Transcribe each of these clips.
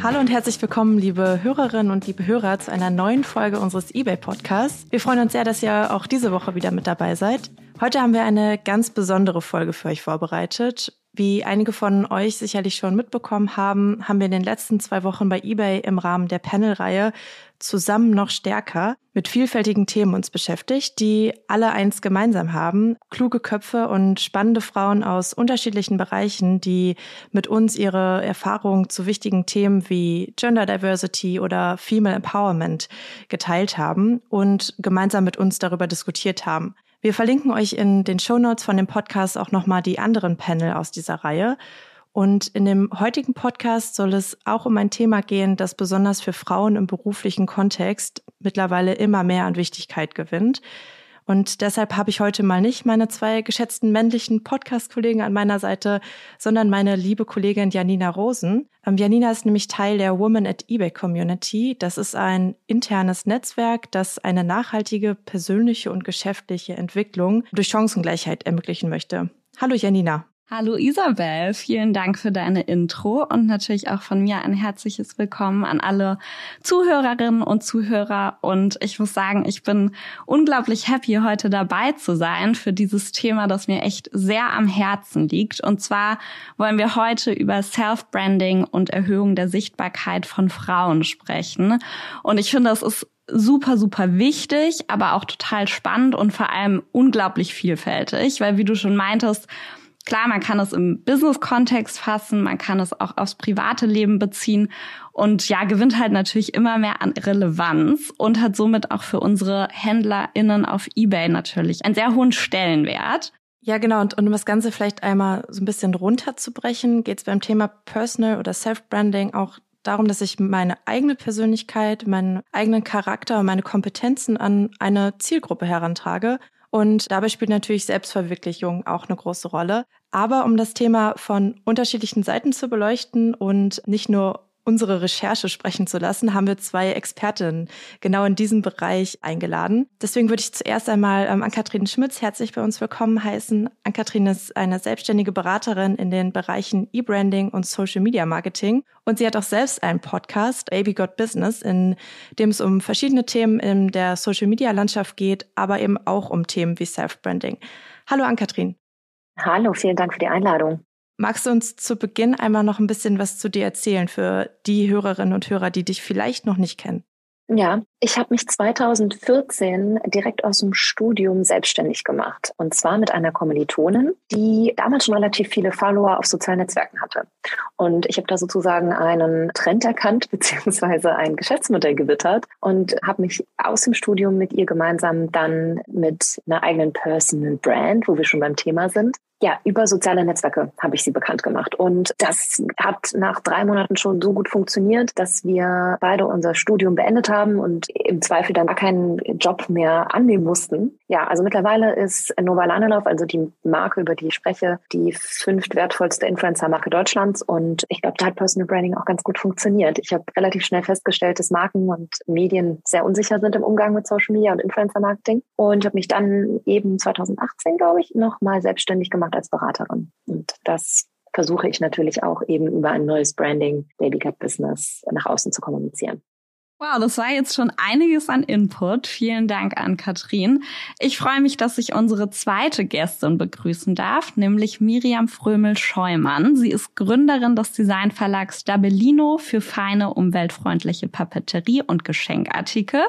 Hallo und herzlich willkommen, liebe Hörerinnen und liebe Hörer, zu einer neuen Folge unseres eBay-Podcasts. Wir freuen uns sehr, dass ihr auch diese Woche wieder mit dabei seid. Heute haben wir eine ganz besondere Folge für euch vorbereitet. Wie einige von euch sicherlich schon mitbekommen haben, haben wir in den letzten zwei Wochen bei eBay im Rahmen der Panel-Reihe zusammen noch stärker mit vielfältigen Themen uns beschäftigt, die alle eins gemeinsam haben. Kluge Köpfe und spannende Frauen aus unterschiedlichen Bereichen, die mit uns ihre Erfahrungen zu wichtigen Themen wie Gender Diversity oder Female Empowerment geteilt haben und gemeinsam mit uns darüber diskutiert haben. Wir verlinken euch in den Show Notes von dem Podcast auch nochmal die anderen Panel aus dieser Reihe. Und in dem heutigen Podcast soll es auch um ein Thema gehen, das besonders für Frauen im beruflichen Kontext mittlerweile immer mehr an Wichtigkeit gewinnt. Und deshalb habe ich heute mal nicht meine zwei geschätzten männlichen Podcast-Kollegen an meiner Seite, sondern meine liebe Kollegin Janina Rosen. Ähm, Janina ist nämlich Teil der Woman at eBay Community. Das ist ein internes Netzwerk, das eine nachhaltige persönliche und geschäftliche Entwicklung durch Chancengleichheit ermöglichen möchte. Hallo Janina. Hallo Isabel, vielen Dank für deine Intro und natürlich auch von mir ein herzliches Willkommen an alle Zuhörerinnen und Zuhörer. Und ich muss sagen, ich bin unglaublich happy, heute dabei zu sein für dieses Thema, das mir echt sehr am Herzen liegt. Und zwar wollen wir heute über Self-Branding und Erhöhung der Sichtbarkeit von Frauen sprechen. Und ich finde, das ist super, super wichtig, aber auch total spannend und vor allem unglaublich vielfältig, weil wie du schon meintest, Klar, man kann es im Business-Kontext fassen, man kann es auch aufs private Leben beziehen und ja, gewinnt halt natürlich immer mehr an Relevanz und hat somit auch für unsere HändlerInnen auf Ebay natürlich einen sehr hohen Stellenwert. Ja, genau. Und, und um das Ganze vielleicht einmal so ein bisschen runterzubrechen, geht es beim Thema Personal oder Self-Branding auch darum, dass ich meine eigene Persönlichkeit, meinen eigenen Charakter und meine Kompetenzen an eine Zielgruppe herantrage und dabei spielt natürlich Selbstverwirklichung auch eine große Rolle. Aber um das Thema von unterschiedlichen Seiten zu beleuchten und nicht nur unsere Recherche sprechen zu lassen, haben wir zwei Expertinnen genau in diesem Bereich eingeladen. Deswegen würde ich zuerst einmal ähm, Ann-Kathrin Schmitz herzlich bei uns willkommen heißen. Ann-Kathrin ist eine selbstständige Beraterin in den Bereichen E-Branding und Social Media Marketing und sie hat auch selbst einen Podcast, Baby Got Business, in dem es um verschiedene Themen in der Social Media Landschaft geht, aber eben auch um Themen wie Self-Branding. Hallo Ann-Kathrin. Hallo, vielen Dank für die Einladung. Magst du uns zu Beginn einmal noch ein bisschen was zu dir erzählen für die Hörerinnen und Hörer, die dich vielleicht noch nicht kennen? Ja, ich habe mich 2014 direkt aus dem Studium selbstständig gemacht. Und zwar mit einer Kommilitonin, die damals schon relativ viele Follower auf sozialen Netzwerken hatte. Und ich habe da sozusagen einen Trend erkannt, beziehungsweise ein Geschäftsmodell gewittert und habe mich aus dem Studium mit ihr gemeinsam dann mit einer eigenen Personal Brand, wo wir schon beim Thema sind, ja, über soziale Netzwerke habe ich sie bekannt gemacht. Und das hat nach drei Monaten schon so gut funktioniert, dass wir beide unser Studium beendet haben und im Zweifel dann gar keinen Job mehr annehmen mussten. Ja, also mittlerweile ist Nova Lanelauf, also die Marke, über die ich spreche, die fünft wertvollste Influencer-Marke Deutschlands. Und ich glaube, da hat Personal Branding auch ganz gut funktioniert. Ich habe relativ schnell festgestellt, dass Marken und Medien sehr unsicher sind im Umgang mit Social Media und Influencer-Marketing. Und habe mich dann eben 2018, glaube ich, nochmal selbstständig gemacht gemacht als Beraterin. Und das versuche ich natürlich auch eben über ein neues Branding Baby Cat Business nach außen zu kommunizieren. Wow, das war jetzt schon einiges an Input. Vielen Dank an Katrin. Ich freue mich, dass ich unsere zweite Gästin begrüßen darf, nämlich Miriam Frömel-Scheumann. Sie ist Gründerin des Designverlags Dabellino für feine, umweltfreundliche Papeterie und Geschenkartikel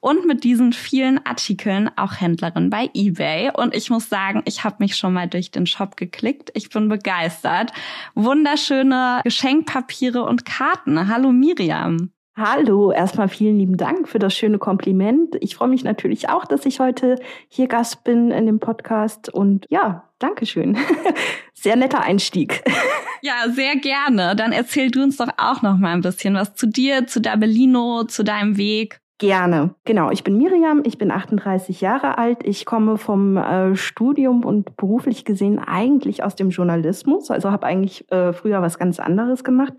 und mit diesen vielen Artikeln auch Händlerin bei eBay. Und ich muss sagen, ich habe mich schon mal durch den Shop geklickt. Ich bin begeistert. Wunderschöne Geschenkpapiere und Karten. Hallo Miriam. Hallo, erstmal vielen lieben Dank für das schöne Kompliment. Ich freue mich natürlich auch, dass ich heute hier Gast bin in dem Podcast und ja, Dankeschön. Sehr netter Einstieg. Ja, sehr gerne. Dann erzähl du uns doch auch noch mal ein bisschen was zu dir, zu Dabellino, zu deinem Weg. Gerne. Genau, ich bin Miriam, ich bin 38 Jahre alt. Ich komme vom äh, Studium und beruflich gesehen eigentlich aus dem Journalismus, also habe eigentlich äh, früher was ganz anderes gemacht.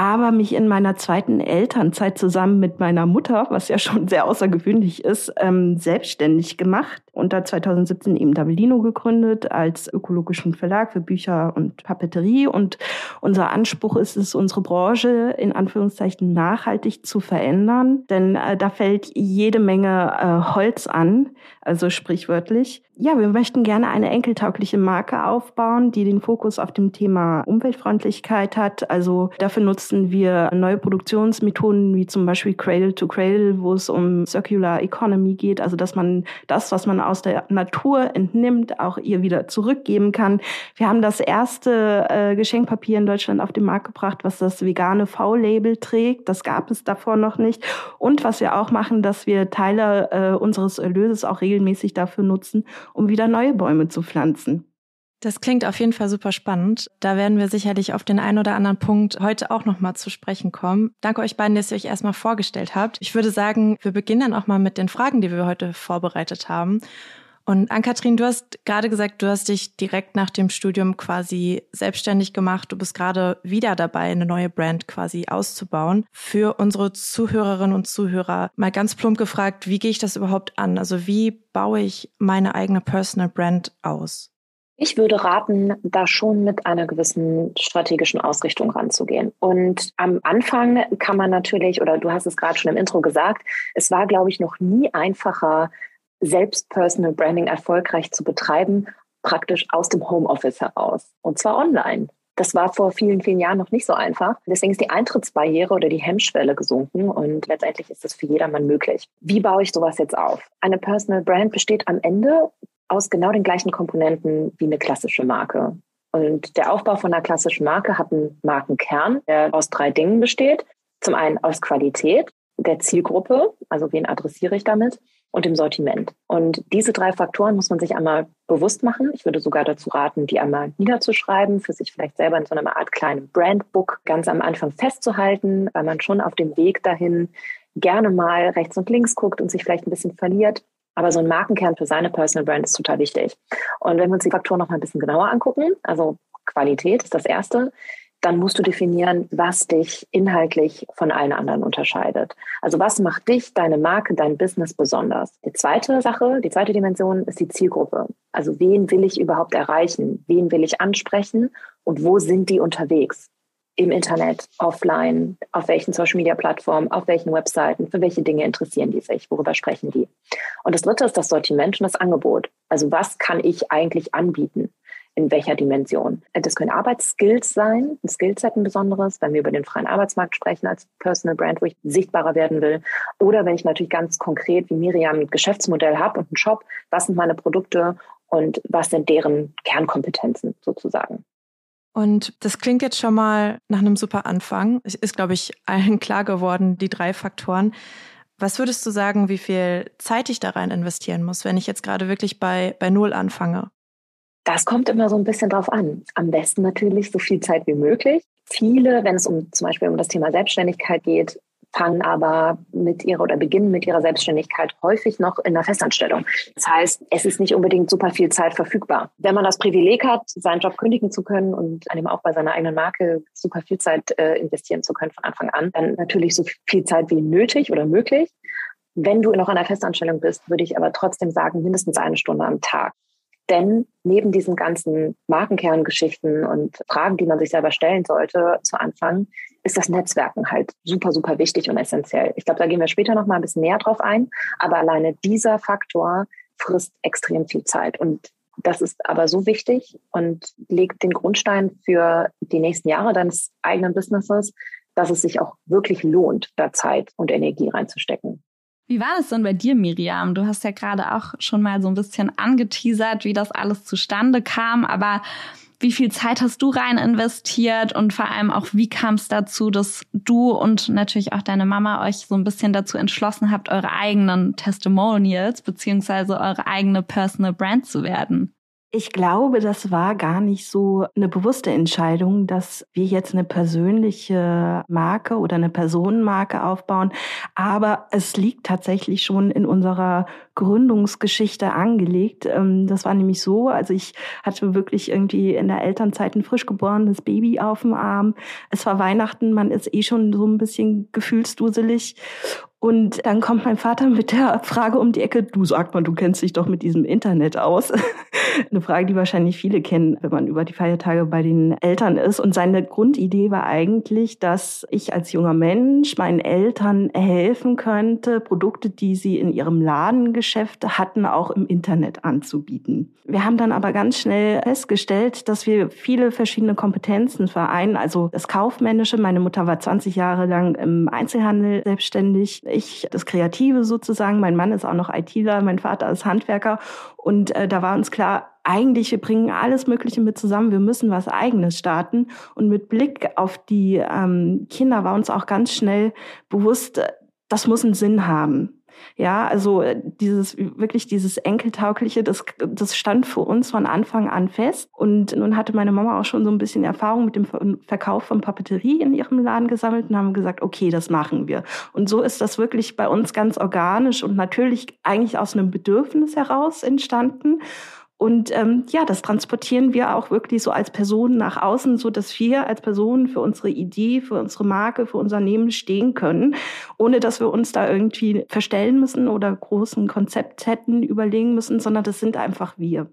aber mich in meiner zweiten Elternzeit zusammen mit meiner Mutter, was ja schon sehr außergewöhnlich ist, ähm, selbstständig gemacht und da 2017 eben Davellino gegründet als ökologischen Verlag für Bücher und Papeterie. Und unser Anspruch ist es, unsere Branche in Anführungszeichen nachhaltig zu verändern, denn äh, da fällt jede Menge äh, Holz an, also sprichwörtlich. Ja, wir möchten gerne eine enkeltaugliche Marke aufbauen, die den Fokus auf dem Thema Umweltfreundlichkeit hat. Also dafür nutzen wir neue Produktionsmethoden wie zum Beispiel Cradle to Cradle, wo es um Circular Economy geht, also dass man das, was man aus der Natur entnimmt, auch ihr wieder zurückgeben kann. Wir haben das erste äh, Geschenkpapier in Deutschland auf den Markt gebracht, was das vegane V-Label trägt. Das gab es davor noch nicht. Und was wir auch machen, dass wir Teile äh, unseres Erlöses auch regelmäßig dafür nutzen, um wieder neue Bäume zu pflanzen. Das klingt auf jeden Fall super spannend. Da werden wir sicherlich auf den einen oder anderen Punkt heute auch nochmal zu sprechen kommen. Danke euch beiden, dass ihr euch erstmal vorgestellt habt. Ich würde sagen, wir beginnen dann auch mal mit den Fragen, die wir heute vorbereitet haben. Und Ann-Kathrin, du hast gerade gesagt, du hast dich direkt nach dem Studium quasi selbstständig gemacht. Du bist gerade wieder dabei, eine neue Brand quasi auszubauen. Für unsere Zuhörerinnen und Zuhörer mal ganz plump gefragt, wie gehe ich das überhaupt an? Also wie baue ich meine eigene Personal Brand aus? Ich würde raten, da schon mit einer gewissen strategischen Ausrichtung ranzugehen. Und am Anfang kann man natürlich, oder du hast es gerade schon im Intro gesagt, es war, glaube ich, noch nie einfacher, selbst Personal Branding erfolgreich zu betreiben, praktisch aus dem Homeoffice heraus. Und zwar online. Das war vor vielen, vielen Jahren noch nicht so einfach. Deswegen ist die Eintrittsbarriere oder die Hemmschwelle gesunken und letztendlich ist das für jedermann möglich. Wie baue ich sowas jetzt auf? Eine Personal Brand besteht am Ende aus genau den gleichen Komponenten wie eine klassische Marke. Und der Aufbau von einer klassischen Marke hat einen Markenkern, der aus drei Dingen besteht. Zum einen aus Qualität, der Zielgruppe, also wen adressiere ich damit, und dem Sortiment. Und diese drei Faktoren muss man sich einmal bewusst machen. Ich würde sogar dazu raten, die einmal niederzuschreiben, für sich vielleicht selber in so einer Art kleinen Brandbook ganz am Anfang festzuhalten, weil man schon auf dem Weg dahin gerne mal rechts und links guckt und sich vielleicht ein bisschen verliert. Aber so ein Markenkern für seine Personal Brand ist total wichtig. Und wenn wir uns die Faktoren noch mal ein bisschen genauer angucken, also Qualität ist das erste, dann musst du definieren, was dich inhaltlich von allen anderen unterscheidet. Also was macht dich, deine Marke, dein Business besonders? Die zweite Sache, die zweite Dimension ist die Zielgruppe. Also wen will ich überhaupt erreichen? Wen will ich ansprechen? Und wo sind die unterwegs? im Internet, offline, auf welchen Social-Media-Plattformen, auf welchen Webseiten, für welche Dinge interessieren die sich, worüber sprechen die. Und das Dritte ist das Sortiment und das Angebot. Also was kann ich eigentlich anbieten? In welcher Dimension? Das können Arbeitsskills sein, ein Skillset ein besonderes, wenn wir über den freien Arbeitsmarkt sprechen als Personal Brand, wo ich sichtbarer werden will. Oder wenn ich natürlich ganz konkret wie Miriam ein Geschäftsmodell habe und einen Shop, was sind meine Produkte und was sind deren Kernkompetenzen sozusagen. Und das klingt jetzt schon mal nach einem super Anfang. Es ist, glaube ich, allen klar geworden, die drei Faktoren. Was würdest du sagen, wie viel Zeit ich da rein investieren muss, wenn ich jetzt gerade wirklich bei, bei Null anfange? Das kommt immer so ein bisschen drauf an. Am besten natürlich so viel Zeit wie möglich. Viele, wenn es um zum Beispiel um das Thema Selbstständigkeit geht, fangen aber mit ihrer oder beginnen mit ihrer Selbstständigkeit häufig noch in einer Festanstellung. Das heißt, es ist nicht unbedingt super viel Zeit verfügbar. Wenn man das Privileg hat, seinen Job kündigen zu können und an dem auch bei seiner eigenen Marke super viel Zeit äh, investieren zu können von Anfang an, dann natürlich so viel Zeit wie nötig oder möglich. Wenn du noch in einer Festanstellung bist, würde ich aber trotzdem sagen, mindestens eine Stunde am Tag. Denn neben diesen ganzen Markenkerngeschichten und Fragen, die man sich selber stellen sollte zu Anfang, ist das Netzwerken halt super, super wichtig und essentiell. Ich glaube, da gehen wir später noch mal ein bisschen näher drauf ein. Aber alleine dieser Faktor frisst extrem viel Zeit. Und das ist aber so wichtig und legt den Grundstein für die nächsten Jahre deines eigenen Businesses, dass es sich auch wirklich lohnt, da Zeit und Energie reinzustecken. Wie war das denn bei dir, Miriam? Du hast ja gerade auch schon mal so ein bisschen angeteasert, wie das alles zustande kam, aber wie viel Zeit hast du rein investiert und vor allem auch, wie kam es dazu, dass du und natürlich auch deine Mama euch so ein bisschen dazu entschlossen habt, eure eigenen Testimonials beziehungsweise eure eigene Personal Brand zu werden? Ich glaube, das war gar nicht so eine bewusste Entscheidung, dass wir jetzt eine persönliche Marke oder eine Personenmarke aufbauen. Aber es liegt tatsächlich schon in unserer Gründungsgeschichte angelegt. Ähm, das war nämlich so, also ich hatte wirklich irgendwie in der Elternzeit ein frisch geborenes Baby auf dem Arm. Es war Weihnachten, man ist eh schon so ein bisschen gefühlsduselig. Und dann kommt mein Vater mit der Frage um die Ecke, du sag mal, du kennst dich doch mit diesem Internet aus. Eine Frage, die wahrscheinlich viele kennen, wenn man über die Feiertage bei den Eltern ist. Und seine Grundidee war eigentlich, dass ich als junger Mensch meinen Eltern helfen könnte, Produkte, die sie in ihrem Ladengeschäft hatten, auch im Internet anzubieten. Wir haben dann aber ganz schnell festgestellt, dass wir viele verschiedene Kompetenzen vereinen. Also das Kaufmännische. Meine Mutter war 20 Jahre lang im Einzelhandel selbstständig ich das Kreative sozusagen. Mein Mann ist auch noch ITler, mein Vater ist Handwerker. Und äh, da war uns klar, eigentlich, wir bringen alles Mögliche mit zusammen, wir müssen was Eigenes starten. Und mit Blick auf die ähm, Kinder war uns auch ganz schnell bewusst, das muss einen Sinn haben. Ja, also äh, dieses wirklich dieses enkeltaugliche, das das stand für uns von Anfang an fest. Und nun hatte meine Mama auch schon so ein bisschen Erfahrung mit dem Verkauf von Papeterie in ihrem Laden gesammelt und haben gesagt, okay, das machen wir. Und so ist das wirklich bei uns ganz organisch und natürlich eigentlich aus einem Bedürfnis heraus entstanden. Und ähm, ja, das transportieren wir auch wirklich so als Personen nach außen, so dass wir als Personen für unsere Idee, für unsere Marke, für unser Unternehmen stehen können, ohne dass wir uns da irgendwie verstellen müssen oder großen Konzept hätten überlegen müssen, sondern das sind einfach wir.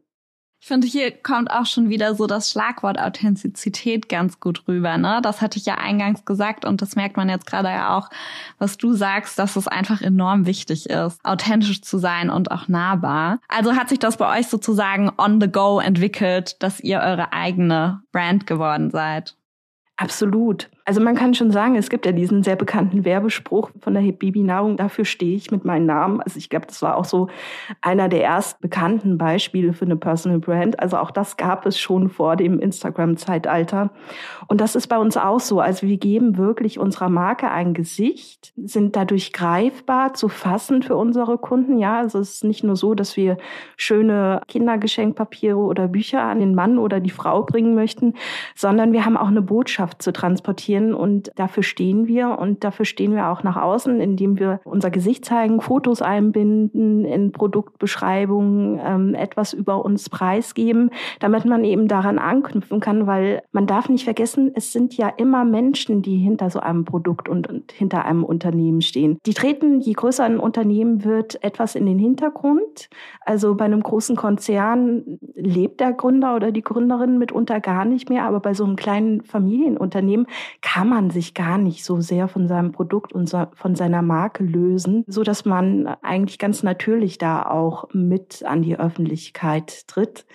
Ich finde, hier kommt auch schon wieder so das Schlagwort Authentizität ganz gut rüber. Ne? Das hatte ich ja eingangs gesagt und das merkt man jetzt gerade ja auch, was du sagst, dass es einfach enorm wichtig ist, authentisch zu sein und auch nahbar. Also hat sich das bei euch sozusagen on the go entwickelt, dass ihr eure eigene Brand geworden seid? Absolut. Also man kann schon sagen, es gibt ja diesen sehr bekannten Werbespruch von der Baby Nahrung, dafür stehe ich mit meinem Namen. Also ich glaube, das war auch so einer der erst bekannten Beispiele für eine Personal Brand. Also auch das gab es schon vor dem Instagram-Zeitalter. Und das ist bei uns auch so. Also wir geben wirklich unserer Marke ein Gesicht, sind dadurch greifbar zu fassen für unsere Kunden. Ja, also es ist nicht nur so, dass wir schöne Kindergeschenkpapiere oder Bücher an den Mann oder die Frau bringen möchten, sondern wir haben auch eine Botschaft zu transportieren präsentieren und dafür stehen wir und dafür stehen wir auch nach außen, indem wir unser Gesicht zeigen, Fotos einbinden, in Produktbeschreibungen ähm, etwas über uns preisgeben, damit man eben daran anknüpfen kann, weil man darf nicht vergessen, es sind ja immer Menschen, die hinter so einem Produkt und, und hinter einem Unternehmen stehen. Die treten, je größer ein Unternehmen wird, etwas in den Hintergrund. Also bei einem großen Konzern lebt der Gründer oder die Gründerin mitunter gar nicht mehr, aber bei so einem kleinen Familienunternehmen kann man sich gar nicht so sehr von seinem Produkt und von seiner Marke lösen, so dass man eigentlich ganz natürlich da auch mit an die Öffentlichkeit tritt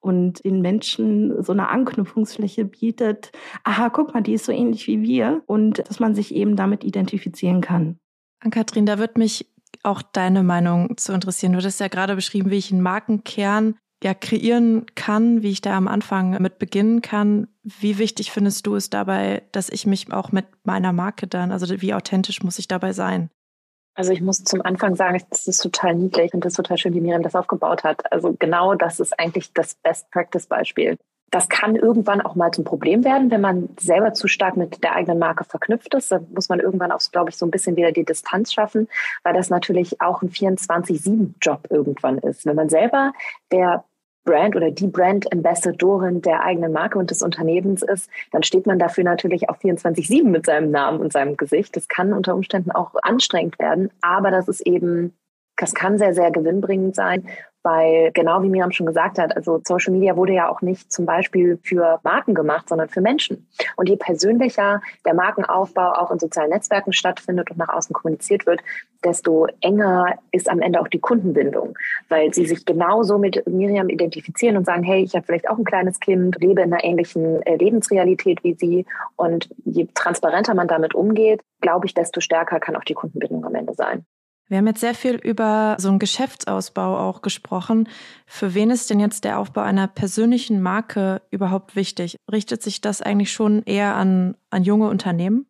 und den Menschen so eine Anknüpfungsfläche bietet. Aha, guck mal, die ist so ähnlich wie wir und dass man sich eben damit identifizieren kann. An-Kathrin, da wird mich auch deine Meinung zu interessieren. Du hast ja gerade beschrieben, wie ich einen Markenkern ja kreieren kann, wie ich da am Anfang mit beginnen kann. Wie wichtig findest du es dabei, dass ich mich auch mit meiner Marke dann, also wie authentisch muss ich dabei sein? Also ich muss zum Anfang sagen, das ist total niedlich und das ist total schön, wie Miriam das aufgebaut hat. Also genau das ist eigentlich das Best Practice Beispiel. Das kann irgendwann auch mal zum Problem werden, wenn man selber zu stark mit der eigenen Marke verknüpft ist. Da muss man irgendwann auch, glaube ich, so ein bisschen wieder die Distanz schaffen, weil das natürlich auch ein 24-7-Job irgendwann ist. Wenn man selber der Brand oder die Brand Ambassadorin der eigenen Marke und des Unternehmens ist, dann steht man dafür natürlich auch 24-7 mit seinem Namen und seinem Gesicht. Das kann unter Umständen auch anstrengend werden, aber das ist eben, das kann sehr, sehr gewinnbringend sein weil genau wie Miriam schon gesagt hat, also Social Media wurde ja auch nicht zum Beispiel für Marken gemacht, sondern für Menschen. Und je persönlicher der Markenaufbau auch in sozialen Netzwerken stattfindet und nach außen kommuniziert wird, desto enger ist am Ende auch die Kundenbindung, weil sie sich genauso mit Miriam identifizieren und sagen, hey, ich habe vielleicht auch ein kleines Kind, lebe in einer ähnlichen äh, Lebensrealität wie sie. Und je transparenter man damit umgeht, glaube ich, desto stärker kann auch die Kundenbindung am Ende sein. Wir haben jetzt sehr viel über so einen Geschäftsausbau auch gesprochen. Für wen ist denn jetzt der Aufbau einer persönlichen Marke überhaupt wichtig? Richtet sich das eigentlich schon eher an, an junge Unternehmen?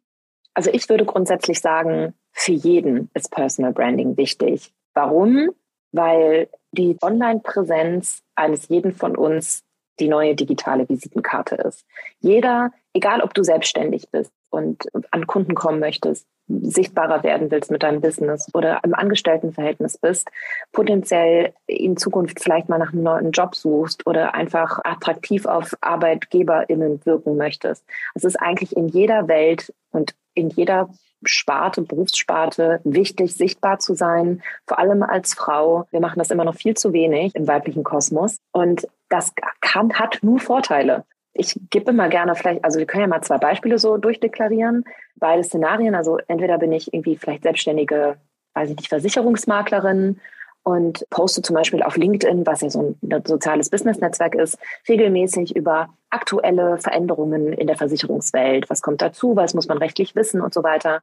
Also ich würde grundsätzlich sagen, für jeden ist Personal Branding wichtig. Warum? Weil die Online-Präsenz eines jeden von uns die neue digitale Visitenkarte ist. Jeder, egal ob du selbstständig bist und an Kunden kommen möchtest, sichtbarer werden willst mit deinem Business oder im Angestelltenverhältnis bist, potenziell in Zukunft vielleicht mal nach einem neuen Job suchst oder einfach attraktiv auf ArbeitgeberInnen wirken möchtest. Es ist eigentlich in jeder Welt und in jeder Sparte, Berufssparte wichtig, sichtbar zu sein, vor allem als Frau. Wir machen das immer noch viel zu wenig im weiblichen Kosmos. Und das kann, hat nur Vorteile. Ich gebe immer gerne vielleicht, also wir können ja mal zwei Beispiele so durchdeklarieren. Beide Szenarien, also entweder bin ich irgendwie vielleicht selbstständige, weiß ich nicht, Versicherungsmaklerin und poste zum Beispiel auf LinkedIn, was ja so ein soziales Business-Netzwerk ist, regelmäßig über aktuelle Veränderungen in der Versicherungswelt. Was kommt dazu? Was muss man rechtlich wissen und so weiter.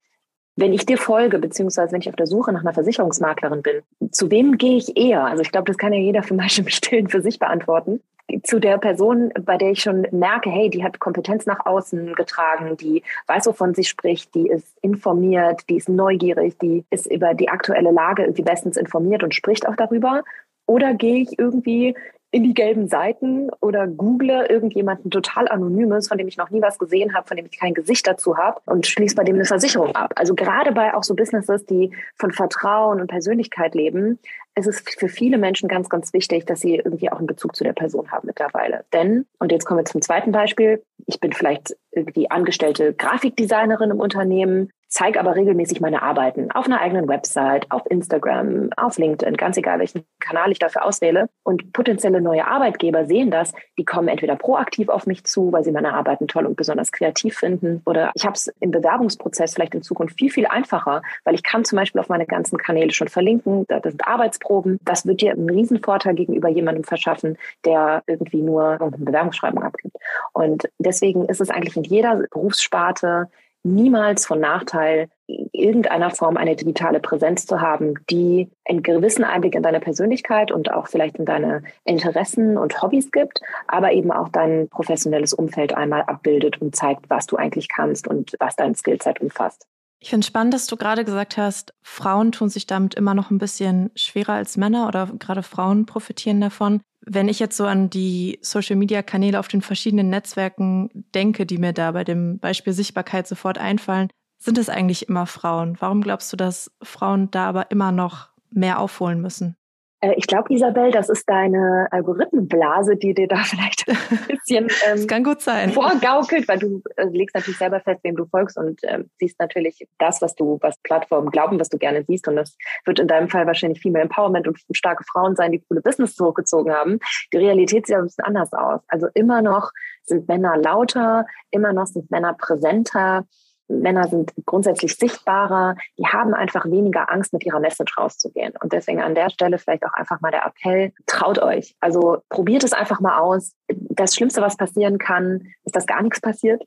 Wenn ich dir folge, beziehungsweise wenn ich auf der Suche nach einer Versicherungsmaklerin bin, zu wem gehe ich eher? Also ich glaube, das kann ja jeder für mich im Stillen für sich beantworten zu der Person, bei der ich schon merke, hey, die hat Kompetenz nach außen getragen, die weiß, wovon sie spricht, die ist informiert, die ist neugierig, die ist über die aktuelle Lage irgendwie bestens informiert und spricht auch darüber. Oder gehe ich irgendwie in die gelben Seiten oder google irgendjemanden total Anonymes, von dem ich noch nie was gesehen habe, von dem ich kein Gesicht dazu habe und schließe bei dem eine Versicherung ab. Also gerade bei auch so Businesses, die von Vertrauen und Persönlichkeit leben, ist es für viele Menschen ganz, ganz wichtig, dass sie irgendwie auch einen Bezug zu der Person haben mittlerweile. Denn, und jetzt kommen wir zum zweiten Beispiel, ich bin vielleicht irgendwie angestellte Grafikdesignerin im Unternehmen, zeige aber regelmäßig meine Arbeiten auf einer eigenen Website, auf Instagram, auf LinkedIn, ganz egal welchen Kanal ich dafür auswähle. Und potenzielle neue Arbeitgeber sehen das, die kommen entweder proaktiv auf mich zu, weil sie meine Arbeiten toll und besonders kreativ finden, oder ich habe es im Bewerbungsprozess vielleicht in Zukunft viel, viel einfacher, weil ich kann zum Beispiel auf meine ganzen Kanäle schon verlinken, das sind Arbeitsproben. Das wird dir einen Riesenvorteil gegenüber jemandem verschaffen, der irgendwie nur eine Bewerbungsschreibung abgibt. Und deswegen ist es eigentlich in jeder Berufssparte niemals von Nachteil, irgendeiner Form eine digitale Präsenz zu haben, die einen gewissen Einblick in deine Persönlichkeit und auch vielleicht in deine Interessen und Hobbys gibt, aber eben auch dein professionelles Umfeld einmal abbildet und zeigt, was du eigentlich kannst und was dein Skillset umfasst. Ich finde spannend, dass du gerade gesagt hast, Frauen tun sich damit immer noch ein bisschen schwerer als Männer oder gerade Frauen profitieren davon. Wenn ich jetzt so an die Social-Media-Kanäle auf den verschiedenen Netzwerken denke, die mir da bei dem Beispiel Sichtbarkeit sofort einfallen, sind es eigentlich immer Frauen. Warum glaubst du, dass Frauen da aber immer noch mehr aufholen müssen? Äh, ich glaube, Isabel, das ist deine Algorithmenblase, die dir da vielleicht ein bisschen ähm, kann gut sein. vorgaukelt, weil du äh, legst natürlich selber fest, wem du folgst und ähm, siehst natürlich das, was du, was Plattformen glauben, was du gerne siehst. Und das wird in deinem Fall wahrscheinlich viel mehr Empowerment und starke Frauen sein, die coole Business zurückgezogen haben. Die Realität sieht aber ein bisschen anders aus. Also immer noch sind Männer lauter, immer noch sind Männer präsenter, Männer sind grundsätzlich sichtbarer, die haben einfach weniger Angst, mit ihrer Message rauszugehen. Und deswegen an der Stelle vielleicht auch einfach mal der Appell, traut euch. Also probiert es einfach mal aus. Das Schlimmste, was passieren kann, ist, dass gar nichts passiert.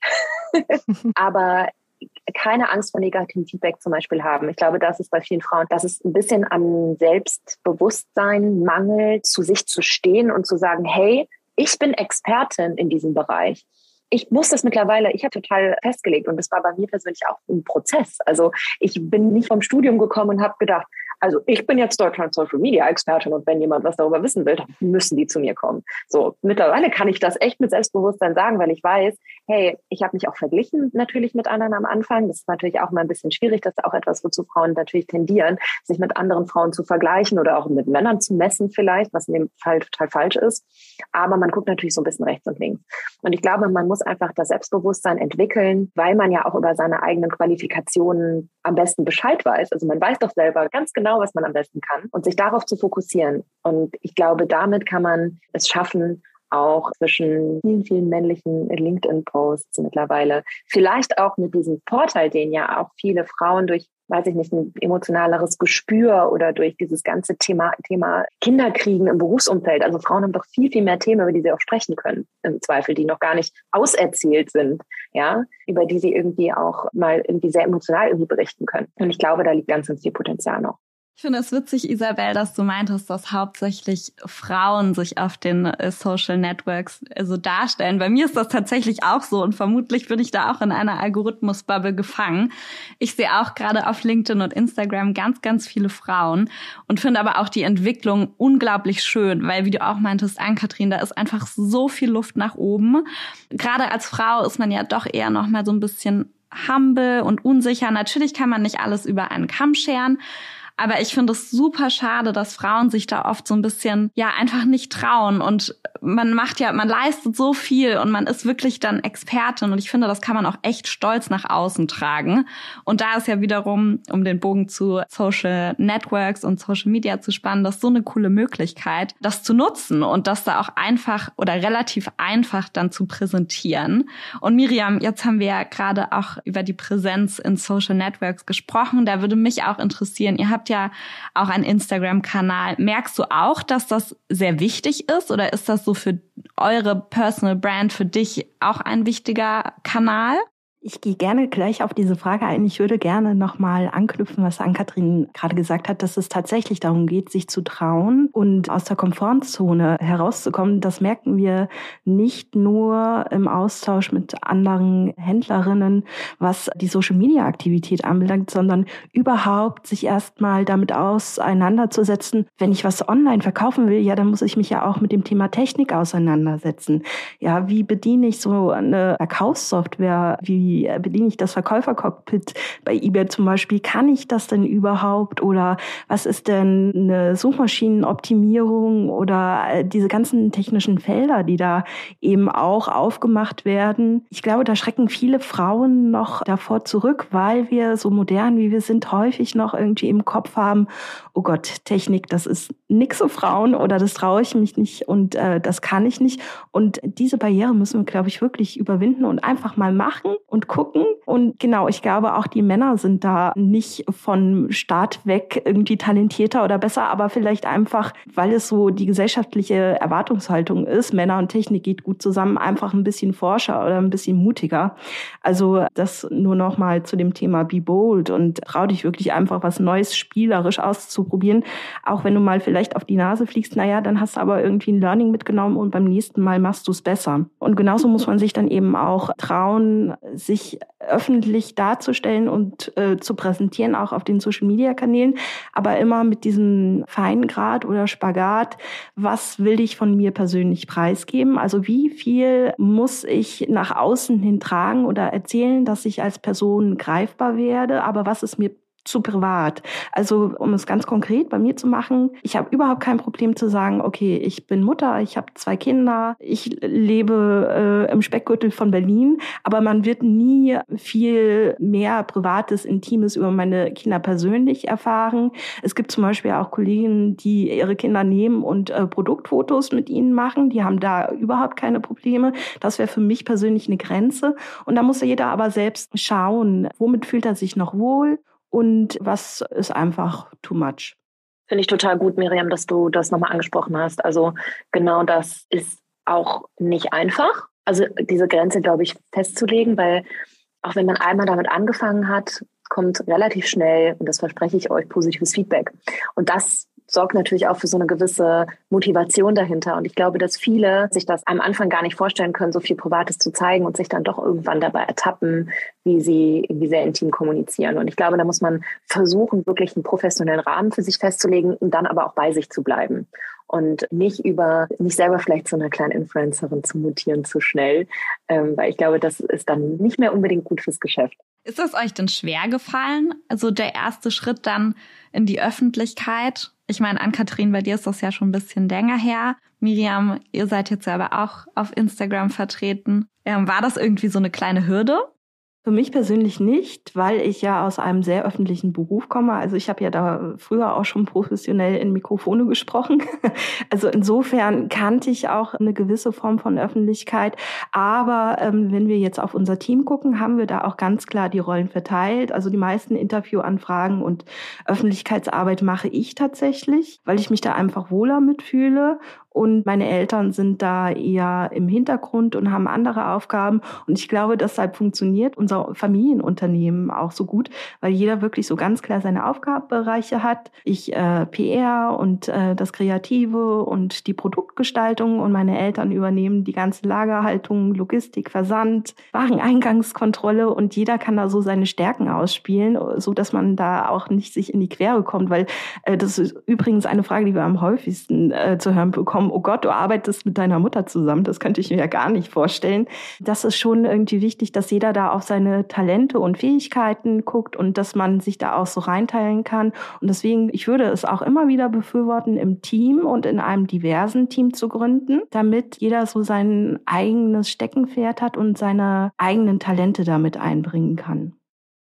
Aber keine Angst vor negativem Feedback zum Beispiel haben. Ich glaube, das ist bei vielen Frauen, dass es ein bisschen an Selbstbewusstsein mangelt, zu sich zu stehen und zu sagen, hey, ich bin Expertin in diesem Bereich ich muss das mittlerweile, ich habe total festgelegt und das war bei mir persönlich auch ein Prozess. Also ich bin nicht vom Studium gekommen und habe gedacht, also ich bin jetzt Deutschland Social Media Expertin und wenn jemand was darüber wissen will, dann müssen die zu mir kommen. So, mittlerweile kann ich das echt mit Selbstbewusstsein sagen, weil ich weiß, hey, ich habe mich auch verglichen natürlich mit anderen am Anfang. Das ist natürlich auch mal ein bisschen schwierig. Das ist auch etwas, wozu Frauen natürlich tendieren, sich mit anderen Frauen zu vergleichen oder auch mit Männern zu messen vielleicht, was in dem Fall total falsch ist. Aber man guckt natürlich so ein bisschen rechts und links. Und ich glaube, man muss einfach das Selbstbewusstsein entwickeln, weil man ja auch über seine eigenen Qualifikationen am besten Bescheid weiß. Also man weiß doch selber ganz genau, was man am besten kann und sich darauf zu fokussieren. Und ich glaube, damit kann man es schaffen, auch zwischen vielen, vielen männlichen LinkedIn-Posts mittlerweile. Vielleicht auch mit diesem Vorteil, den ja auch viele Frauen durch, weiß ich nicht, ein emotionaleres Gespür oder durch dieses ganze Thema, Thema Kinderkriegen im Berufsumfeld. Also Frauen haben doch viel, viel mehr Themen, über die sie auch sprechen können, im Zweifel, die noch gar nicht auserzählt sind, ja, über die sie irgendwie auch mal irgendwie sehr emotional irgendwie berichten können. Und ich glaube, da liegt ganz, ganz viel Potenzial noch. Ich finde es witzig, Isabel, dass du meintest, dass hauptsächlich Frauen sich auf den äh, Social Networks äh, so darstellen. Bei mir ist das tatsächlich auch so und vermutlich bin ich da auch in einer Algorithmusbubble gefangen. Ich sehe auch gerade auf LinkedIn und Instagram ganz, ganz viele Frauen und finde aber auch die Entwicklung unglaublich schön, weil wie du auch meintest, Ann-Kathrin, da ist einfach so viel Luft nach oben. Gerade als Frau ist man ja doch eher noch mal so ein bisschen humble und unsicher. Natürlich kann man nicht alles über einen Kamm scheren, aber ich finde es super schade, dass Frauen sich da oft so ein bisschen, ja, einfach nicht trauen. Und man macht ja, man leistet so viel und man ist wirklich dann Expertin. Und ich finde, das kann man auch echt stolz nach außen tragen. Und da ist ja wiederum, um den Bogen zu Social Networks und Social Media zu spannen, das so eine coole Möglichkeit, das zu nutzen und das da auch einfach oder relativ einfach dann zu präsentieren. Und Miriam, jetzt haben wir ja gerade auch über die Präsenz in Social Networks gesprochen. Da würde mich auch interessieren, ihr habt habt ja auch einen Instagram-Kanal. Merkst du auch, dass das sehr wichtig ist oder ist das so für eure Personal Brand, für dich auch ein wichtiger Kanal? Ich gehe gerne gleich auf diese Frage ein. Ich würde gerne nochmal anknüpfen, was Ann-Kathrin gerade gesagt hat, dass es tatsächlich darum geht, sich zu trauen und aus der Komfortzone herauszukommen. Das merken wir nicht nur im Austausch mit anderen Händlerinnen, was die Social-Media-Aktivität anbelangt, sondern überhaupt sich erstmal damit auseinanderzusetzen. Wenn ich was online verkaufen will, ja, dann muss ich mich ja auch mit dem Thema Technik auseinandersetzen. Ja, wie bediene ich so eine Verkaufssoftware? Wie wie bediene ich das Verkäufercockpit bei eBay zum Beispiel? Kann ich das denn überhaupt? Oder was ist denn eine Suchmaschinenoptimierung oder äh, diese ganzen technischen Felder, die da eben auch aufgemacht werden? Ich glaube, da schrecken viele Frauen noch davor zurück, weil wir so modern wie wir sind häufig noch irgendwie im Kopf haben, oh Gott, Technik, das ist nix für Frauen oder das traue ich mich nicht und äh, das kann ich nicht. Und diese Barriere müssen wir, glaube ich, wirklich überwinden und einfach mal machen und gucken. Und genau, ich glaube, auch die Männer sind da nicht von Start weg irgendwie talentierter oder besser, aber vielleicht einfach, weil es so die gesellschaftliche Erwartungshaltung ist, Männer und Technik geht gut zusammen, einfach ein bisschen forscher oder ein bisschen mutiger. Also das nur noch mal zu dem Thema Be Bold und trau dich wirklich einfach was Neues spielerisch auszuprobieren. Auch wenn du mal vielleicht auf die Nase fliegst, naja, dann hast du aber irgendwie ein Learning mitgenommen und beim nächsten Mal machst du es besser. Und genauso muss man sich dann eben auch trauen, sich öffentlich darzustellen und äh, zu präsentieren, auch auf den Social-Media-Kanälen, aber immer mit diesem Feingrad oder Spagat, was will ich von mir persönlich preisgeben? Also wie viel muss ich nach außen hin tragen oder erzählen, dass ich als Person greifbar werde, aber was ist mir zu privat. Also um es ganz konkret bei mir zu machen, ich habe überhaupt kein Problem zu sagen, okay, ich bin Mutter, ich habe zwei Kinder, ich lebe äh, im Speckgürtel von Berlin, aber man wird nie viel mehr Privates, Intimes über meine Kinder persönlich erfahren. Es gibt zum Beispiel auch Kollegen, die ihre Kinder nehmen und äh, Produktfotos mit ihnen machen. Die haben da überhaupt keine Probleme. Das wäre für mich persönlich eine Grenze. Und da muss jeder aber selbst schauen, womit fühlt er sich noch wohl und was ist einfach too much. Finde ich total gut, Miriam, dass du das nochmal angesprochen hast. Also genau das ist auch nicht einfach. Also diese Grenze, glaube ich, festzulegen, weil auch wenn man einmal damit angefangen hat, kommt relativ schnell, und das verspreche ich euch, positives Feedback. Und das sorgt natürlich auch für so eine gewisse Motivation dahinter. Und ich glaube, dass viele sich das am Anfang gar nicht vorstellen können, so viel Privates zu zeigen und sich dann doch irgendwann dabei ertappen, wie sie irgendwie sehr intim kommunizieren. Und ich glaube, da muss man versuchen, wirklich einen professionellen Rahmen für sich festzulegen und dann aber auch bei sich zu bleiben und nicht über nicht selber vielleicht zu einer kleinen Influencerin zu mutieren zu schnell, ähm, weil ich glaube, das ist dann nicht mehr unbedingt gut fürs Geschäft. Ist es euch denn schwer gefallen? Also der erste Schritt dann in die Öffentlichkeit? Ich meine, Ann-Kathrin, bei dir ist das ja schon ein bisschen länger her. Miriam, ihr seid jetzt aber auch auf Instagram vertreten. Ähm, war das irgendwie so eine kleine Hürde? Für mich persönlich nicht, weil ich ja aus einem sehr öffentlichen Beruf komme. Also ich habe ja da früher auch schon professionell in Mikrofone gesprochen. Also insofern kannte ich auch eine gewisse Form von Öffentlichkeit. Aber ähm, wenn wir jetzt auf unser Team gucken, haben wir da auch ganz klar die Rollen verteilt. Also die meisten Interviewanfragen und Öffentlichkeitsarbeit mache ich tatsächlich, weil ich mich da einfach wohler mitfühle und meine Eltern sind da eher im Hintergrund und haben andere Aufgaben. Und ich glaube, deshalb funktioniert unser Familienunternehmen auch so gut, weil jeder wirklich so ganz klar seine Aufgabenbereiche hat. Ich äh, PR und äh, das Kreative und die Produktgestaltung und meine Eltern übernehmen die ganze Lagerhaltung, Logistik, Versand, Wareneingangskontrolle und jeder kann da so seine Stärken ausspielen, so dass man da auch nicht sich in die Quere kommt, weil äh, das ist übrigens eine Frage, die wir am häufigsten äh, zu hören bekommen bekommen, oh Gott, du arbeitest mit deiner Mutter zusammen, das könnte ich mir ja gar nicht vorstellen. Das ist schon irgendwie wichtig, dass jeder da auf seine Talente und Fähigkeiten guckt und dass man sich da auch so reinteilen kann. Und deswegen, ich würde es auch immer wieder befürworten, im Team und in einem diversen Team zu gründen, damit jeder so sein eigenes Steckenpferd hat und seine eigenen Talente damit einbringen kann.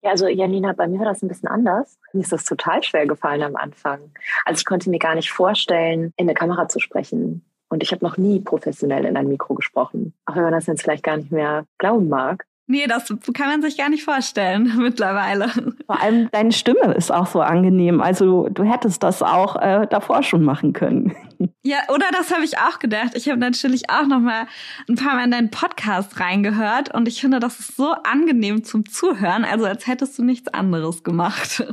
Ja, also Janina, bei mir war das ein bisschen anders. Mir ist das total schwer gefallen am Anfang. Also ich konnte mir gar nicht vorstellen, in eine Kamera zu sprechen. Und ich habe noch nie professionell in ein Mikro gesprochen. Auch wenn man das jetzt vielleicht gar nicht mehr glauben mag. Nee, das kann man sich gar nicht vorstellen mittlerweile. Vor allem deine Stimme ist auch so angenehm. Also du hättest das auch äh, davor schon machen können. Ja, oder das habe ich auch gedacht. Ich habe natürlich auch noch mal ein paar Mal in deinen Podcast reingehört und ich finde, das ist so angenehm zum Zuhören, also als hättest du nichts anderes gemacht.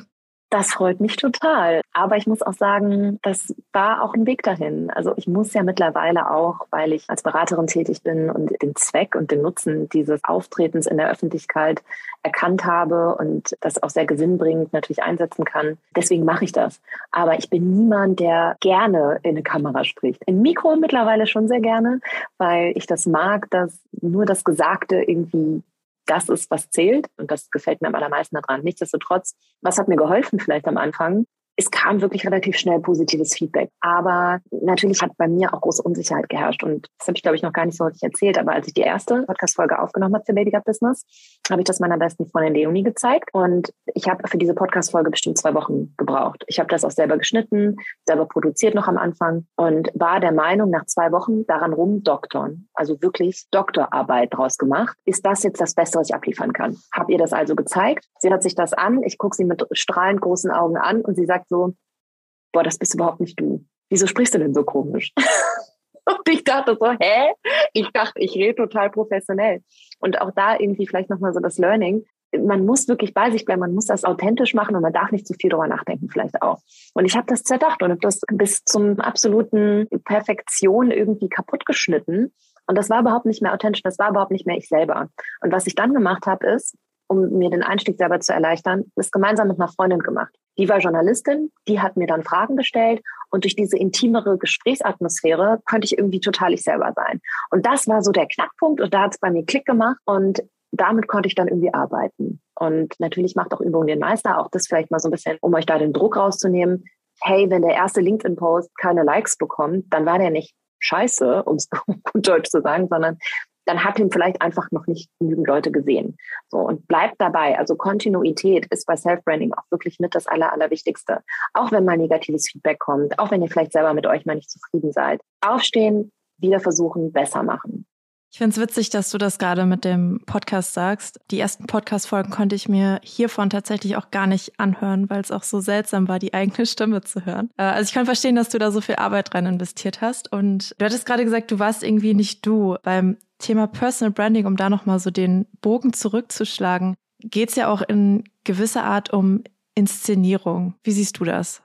Das freut mich total. Aber ich muss auch sagen, das war auch ein Weg dahin. Also ich muss ja mittlerweile auch, weil ich als Beraterin tätig bin und den Zweck und den Nutzen dieses Auftretens in der Öffentlichkeit erkannt habe und das auch sehr gewinnbringend natürlich einsetzen kann. Deswegen mache ich das. Aber ich bin niemand, der gerne in eine Kamera spricht. Im Mikro mittlerweile schon sehr gerne, weil ich das mag, dass nur das Gesagte irgendwie das ist, was zählt. Und das gefällt mir am allermeisten daran. Nichtsdestotrotz, was hat mir geholfen vielleicht am Anfang? Es kam wirklich relativ schnell positives Feedback. Aber natürlich hat bei mir auch große Unsicherheit geherrscht. Und das habe ich, glaube ich, noch gar nicht so richtig erzählt. Aber als ich die erste Podcast-Folge aufgenommen habe für Baby Gut Business, habe ich das meiner besten Freundin Leonie gezeigt. Und ich habe für diese Podcast-Folge bestimmt zwei Wochen gebraucht. Ich habe das auch selber geschnitten, selber produziert noch am Anfang und war der Meinung, nach zwei Wochen daran rumdoktern, also wirklich Doktorarbeit draus gemacht, ist das jetzt das Beste, was ich abliefern kann. Hab ihr das also gezeigt. Sie hört sich das an. Ich gucke sie mit strahlend großen Augen an und sie sagt, sagt so, boah, das bist überhaupt nicht du. Wieso sprichst du denn so komisch? Und ich dachte so, hä? Ich dachte, ich rede total professionell. Und auch da irgendwie vielleicht nochmal so das Learning. Man muss wirklich bei sich bleiben, man muss das authentisch machen und man darf nicht zu viel drüber nachdenken, vielleicht auch. Und ich habe das zerdacht und habe das bis zum absoluten Perfektion irgendwie kaputt geschnitten. Und das war überhaupt nicht mehr authentisch, das war überhaupt nicht mehr ich selber. Und was ich dann gemacht habe, ist, um mir den Einstieg selber zu erleichtern, das gemeinsam mit einer Freundin gemacht. Die war Journalistin, die hat mir dann Fragen gestellt und durch diese intimere Gesprächsatmosphäre konnte ich irgendwie total ich selber sein. Und das war so der Knackpunkt und da hat es bei mir Klick gemacht und damit konnte ich dann irgendwie arbeiten. Und natürlich macht auch Übung den Meister, auch das vielleicht mal so ein bisschen, um euch da den Druck rauszunehmen. Hey, wenn der erste LinkedIn-Post keine Likes bekommt, dann war der nicht scheiße, um es gut deutsch zu sagen, sondern dann hat ihn vielleicht einfach noch nicht genügend Leute gesehen. So und bleibt dabei. Also Kontinuität ist bei Self-Branding auch wirklich mit das Aller, Allerwichtigste. Auch wenn mal negatives Feedback kommt, auch wenn ihr vielleicht selber mit euch mal nicht zufrieden seid. Aufstehen, wieder versuchen, besser machen. Ich finde es witzig, dass du das gerade mit dem Podcast sagst. Die ersten Podcast-Folgen konnte ich mir hiervon tatsächlich auch gar nicht anhören, weil es auch so seltsam war, die eigene Stimme zu hören. Äh, also ich kann verstehen, dass du da so viel Arbeit rein investiert hast. Und du hattest gerade gesagt, du warst irgendwie nicht du. Beim Thema Personal Branding, um da nochmal so den Bogen zurückzuschlagen, geht es ja auch in gewisser Art um Inszenierung. Wie siehst du das?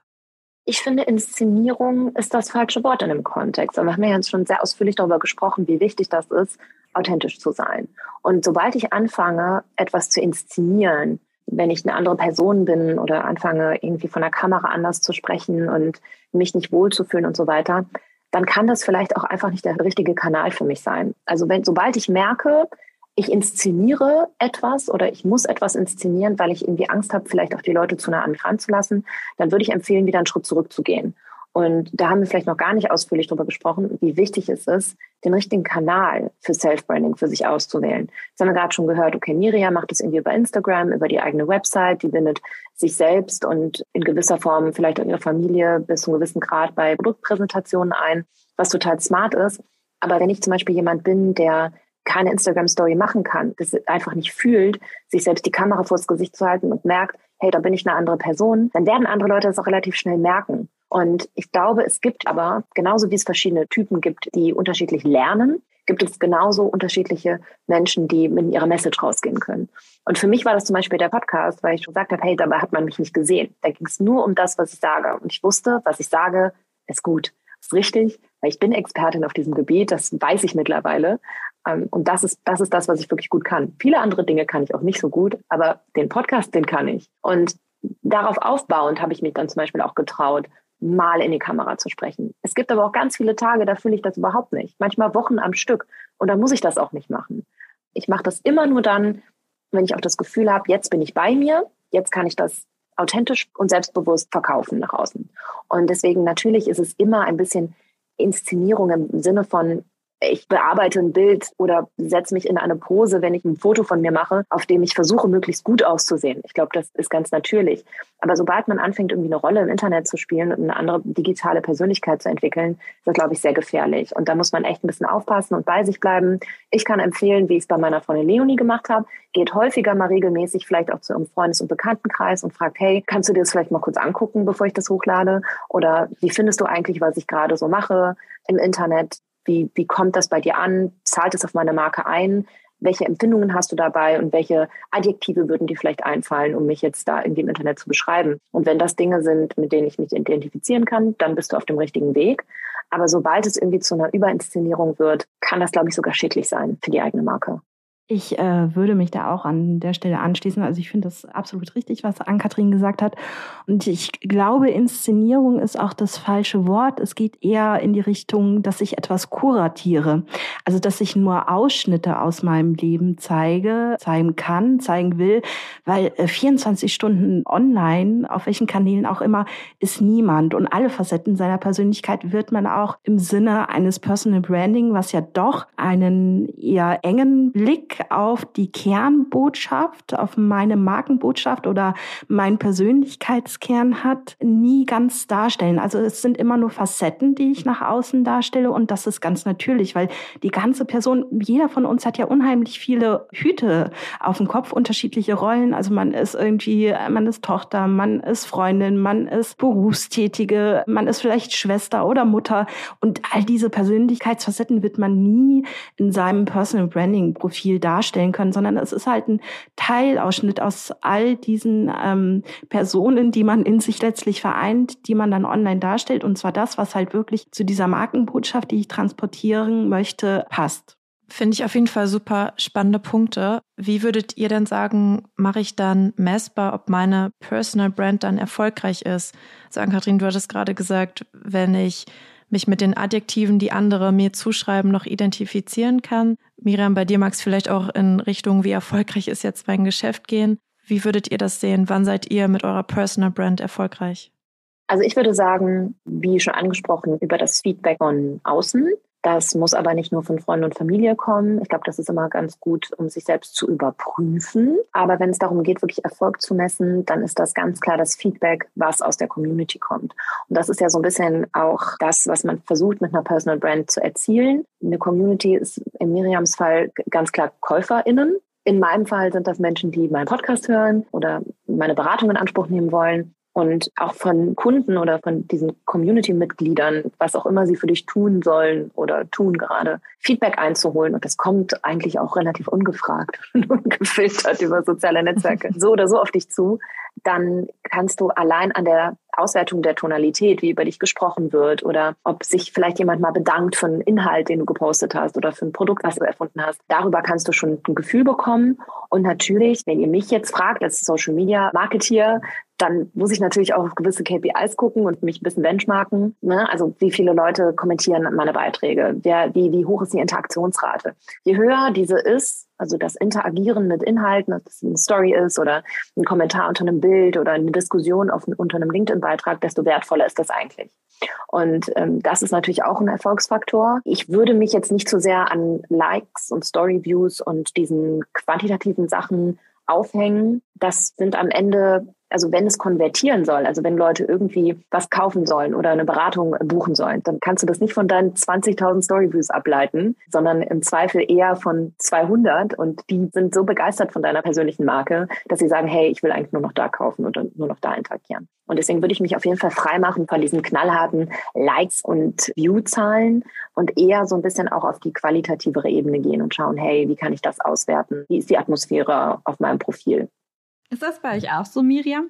Ich finde, Inszenierung ist das falsche Wort in dem Kontext. wir haben ja jetzt schon sehr ausführlich darüber gesprochen, wie wichtig das ist, authentisch zu sein. Und sobald ich anfange, etwas zu inszenieren, wenn ich eine andere Person bin oder anfange, irgendwie von der Kamera anders zu sprechen und mich nicht wohlzufühlen und so weiter, dann kann das vielleicht auch einfach nicht der richtige Kanal für mich sein. Also wenn, sobald ich merke, ich inszeniere etwas oder ich muss etwas inszenieren, weil ich irgendwie Angst habe, vielleicht auch die Leute zu nah an mich ranzulassen, dann würde ich empfehlen, wieder einen Schritt zurückzugehen. Und da haben wir vielleicht noch gar nicht ausführlich darüber gesprochen, wie wichtig es ist, den richtigen Kanal für Self-Branding für sich auszuwählen. Jetzt haben wir gerade schon gehört, okay, Miria macht es irgendwie über Instagram, über die eigene Website, die bindet sich selbst und in gewisser Form vielleicht auch ihre Familie bis zu einem gewissen Grad bei Produktpräsentationen ein, was total smart ist. Aber wenn ich zum Beispiel jemand bin, der keine Instagram-Story machen kann, das einfach nicht fühlt, sich selbst die Kamera vors Gesicht zu halten und merkt, hey, da bin ich eine andere Person, dann werden andere Leute das auch relativ schnell merken. Und ich glaube, es gibt aber, genauso wie es verschiedene Typen gibt, die unterschiedlich lernen, gibt es genauso unterschiedliche Menschen, die mit ihrer Message rausgehen können. Und für mich war das zum Beispiel der Podcast, weil ich schon gesagt habe, hey, dabei hat man mich nicht gesehen. Da ging es nur um das, was ich sage. Und ich wusste, was ich sage, ist gut, ist richtig, weil ich bin Expertin auf diesem Gebiet, das weiß ich mittlerweile. Ähm, und das ist, das ist das, was ich wirklich gut kann. Viele andere Dinge kann ich auch nicht so gut, aber den Podcast, den kann ich. Und darauf aufbauend habe ich mich dann zum Beispiel auch getraut, mal in die Kamera zu sprechen. Es gibt aber auch ganz viele Tage, da fühle ich das überhaupt nicht. Manchmal Wochen am Stück. Und dann muss ich das auch nicht machen. Ich mache das immer nur dann, wenn ich auch das Gefühl habe, jetzt bin ich bei mir, jetzt kann ich das authentisch und selbstbewusst verkaufen nach außen. Und deswegen natürlich ist es immer ein bisschen Inszenierung im Sinne von, ich bearbeite ein Bild oder setze mich in eine Pose, wenn ich ein Foto von mir mache, auf dem ich versuche, möglichst gut auszusehen. Ich glaube, das ist ganz natürlich. Aber sobald man anfängt, irgendwie eine Rolle im Internet zu spielen und eine andere digitale Persönlichkeit zu entwickeln, ist das, glaube ich, sehr gefährlich. Und da muss man echt ein bisschen aufpassen und bei sich bleiben. Ich kann empfehlen, wie ich es bei meiner Freundin Leonie gemacht habe, geht häufiger mal regelmäßig vielleicht auch zu ihrem Freundes- und Bekanntenkreis und fragt, hey, kannst du dir das vielleicht mal kurz angucken, bevor ich das hochlade? Oder wie findest du eigentlich, was ich gerade so mache im Internet? Wie, wie kommt das bei dir an? Zahlt es auf meine Marke ein? Welche Empfindungen hast du dabei und welche Adjektive würden dir vielleicht einfallen, um mich jetzt da in dem Internet zu beschreiben? Und wenn das Dinge sind, mit denen ich mich identifizieren kann, dann bist du auf dem richtigen Weg. Aber sobald es irgendwie zu einer Überinszenierung wird, kann das, glaube ich, sogar schädlich sein für die eigene Marke. Ich äh, würde mich da auch an der Stelle anschließen. Also ich finde das absolut richtig, was Ann-Kathrin gesagt hat. Und ich glaube, Inszenierung ist auch das falsche Wort. Es geht eher in die Richtung, dass ich etwas kuratiere. Also dass ich nur Ausschnitte aus meinem Leben zeige, zeigen kann, zeigen will. Weil äh, 24 Stunden online, auf welchen Kanälen auch immer, ist niemand. Und alle Facetten seiner Persönlichkeit wird man auch im Sinne eines Personal Branding, was ja doch einen eher engen Blick auf die Kernbotschaft, auf meine Markenbotschaft oder mein Persönlichkeitskern hat, nie ganz darstellen. Also es sind immer nur Facetten, die ich nach außen darstelle und das ist ganz natürlich, weil die ganze Person, jeder von uns hat ja unheimlich viele Hüte auf dem Kopf, unterschiedliche Rollen. Also man ist irgendwie, man ist Tochter, man ist Freundin, man ist Berufstätige, man ist vielleicht Schwester oder Mutter und all diese Persönlichkeitsfacetten wird man nie in seinem Personal Branding Profil darstellen können, sondern es ist halt ein Teilausschnitt aus all diesen ähm, Personen, die man in sich letztlich vereint, die man dann online darstellt. Und zwar das, was halt wirklich zu dieser Markenbotschaft, die ich transportieren möchte, passt. Finde ich auf jeden Fall super spannende Punkte. Wie würdet ihr denn sagen, mache ich dann messbar, ob meine Personal Brand dann erfolgreich ist? So, Ann-Kathrin, du hattest gerade gesagt, wenn ich mich mit den Adjektiven, die andere mir zuschreiben, noch identifizieren kann. Miriam, bei dir mag es vielleicht auch in Richtung, wie erfolgreich ist jetzt mein Geschäft gehen. Wie würdet ihr das sehen? Wann seid ihr mit eurer Personal Brand erfolgreich? Also ich würde sagen, wie schon angesprochen, über das Feedback von außen. Das muss aber nicht nur von Freunden und Familie kommen. Ich glaube, das ist immer ganz gut, um sich selbst zu überprüfen. Aber wenn es darum geht, wirklich Erfolg zu messen, dann ist das ganz klar das Feedback, was aus der Community kommt. Und das ist ja so ein bisschen auch das, was man versucht mit einer Personal Brand zu erzielen. Eine Community ist in Miriams Fall ganz klar KäuferInnen. In meinem Fall sind das Menschen, die meinen Podcast hören oder meine Beratung in Anspruch nehmen wollen und auch von Kunden oder von diesen Community-Mitgliedern, was auch immer sie für dich tun sollen oder tun gerade, Feedback einzuholen. Und das kommt eigentlich auch relativ ungefragt und ungefiltert über soziale Netzwerke so oder so auf dich zu. Dann kannst du allein an der Auswertung der Tonalität, wie über dich gesprochen wird oder ob sich vielleicht jemand mal bedankt für einen Inhalt, den du gepostet hast oder für ein Produkt, was du erfunden hast. Darüber kannst du schon ein Gefühl bekommen. Und natürlich, wenn ihr mich jetzt fragt als Social Media Marketeer, dann muss ich natürlich auch auf gewisse KPIs gucken und mich ein bisschen benchmarken. Ne? Also wie viele Leute kommentieren meine Beiträge? Wer, wie, wie hoch ist die Interaktionsrate? Je höher diese ist, also das Interagieren mit Inhalten, ob das eine Story ist oder ein Kommentar unter einem Bild oder eine Diskussion auf, unter einem LinkedIn-Beitrag, desto wertvoller ist das eigentlich. Und ähm, das ist natürlich auch ein Erfolgsfaktor. Ich würde mich jetzt nicht so sehr an Likes und Story-Views und diesen quantitativen Sachen aufhängen. Das sind am Ende Also wenn es konvertieren soll, also wenn Leute irgendwie was kaufen sollen oder eine Beratung buchen sollen, dann kannst du das nicht von deinen 20.000 Storyviews ableiten, sondern im Zweifel eher von 200 und die sind so begeistert von deiner persönlichen Marke, dass sie sagen, hey, ich will eigentlich nur noch da kaufen oder nur noch da interagieren. Und deswegen würde ich mich auf jeden Fall freimachen von diesen knallharten Likes und View-Zahlen und eher so ein bisschen auch auf die qualitativere Ebene gehen und schauen, hey, wie kann ich das auswerten? Wie ist die Atmosphäre auf meinem Profil? Ist das bei euch auch so, Miriam?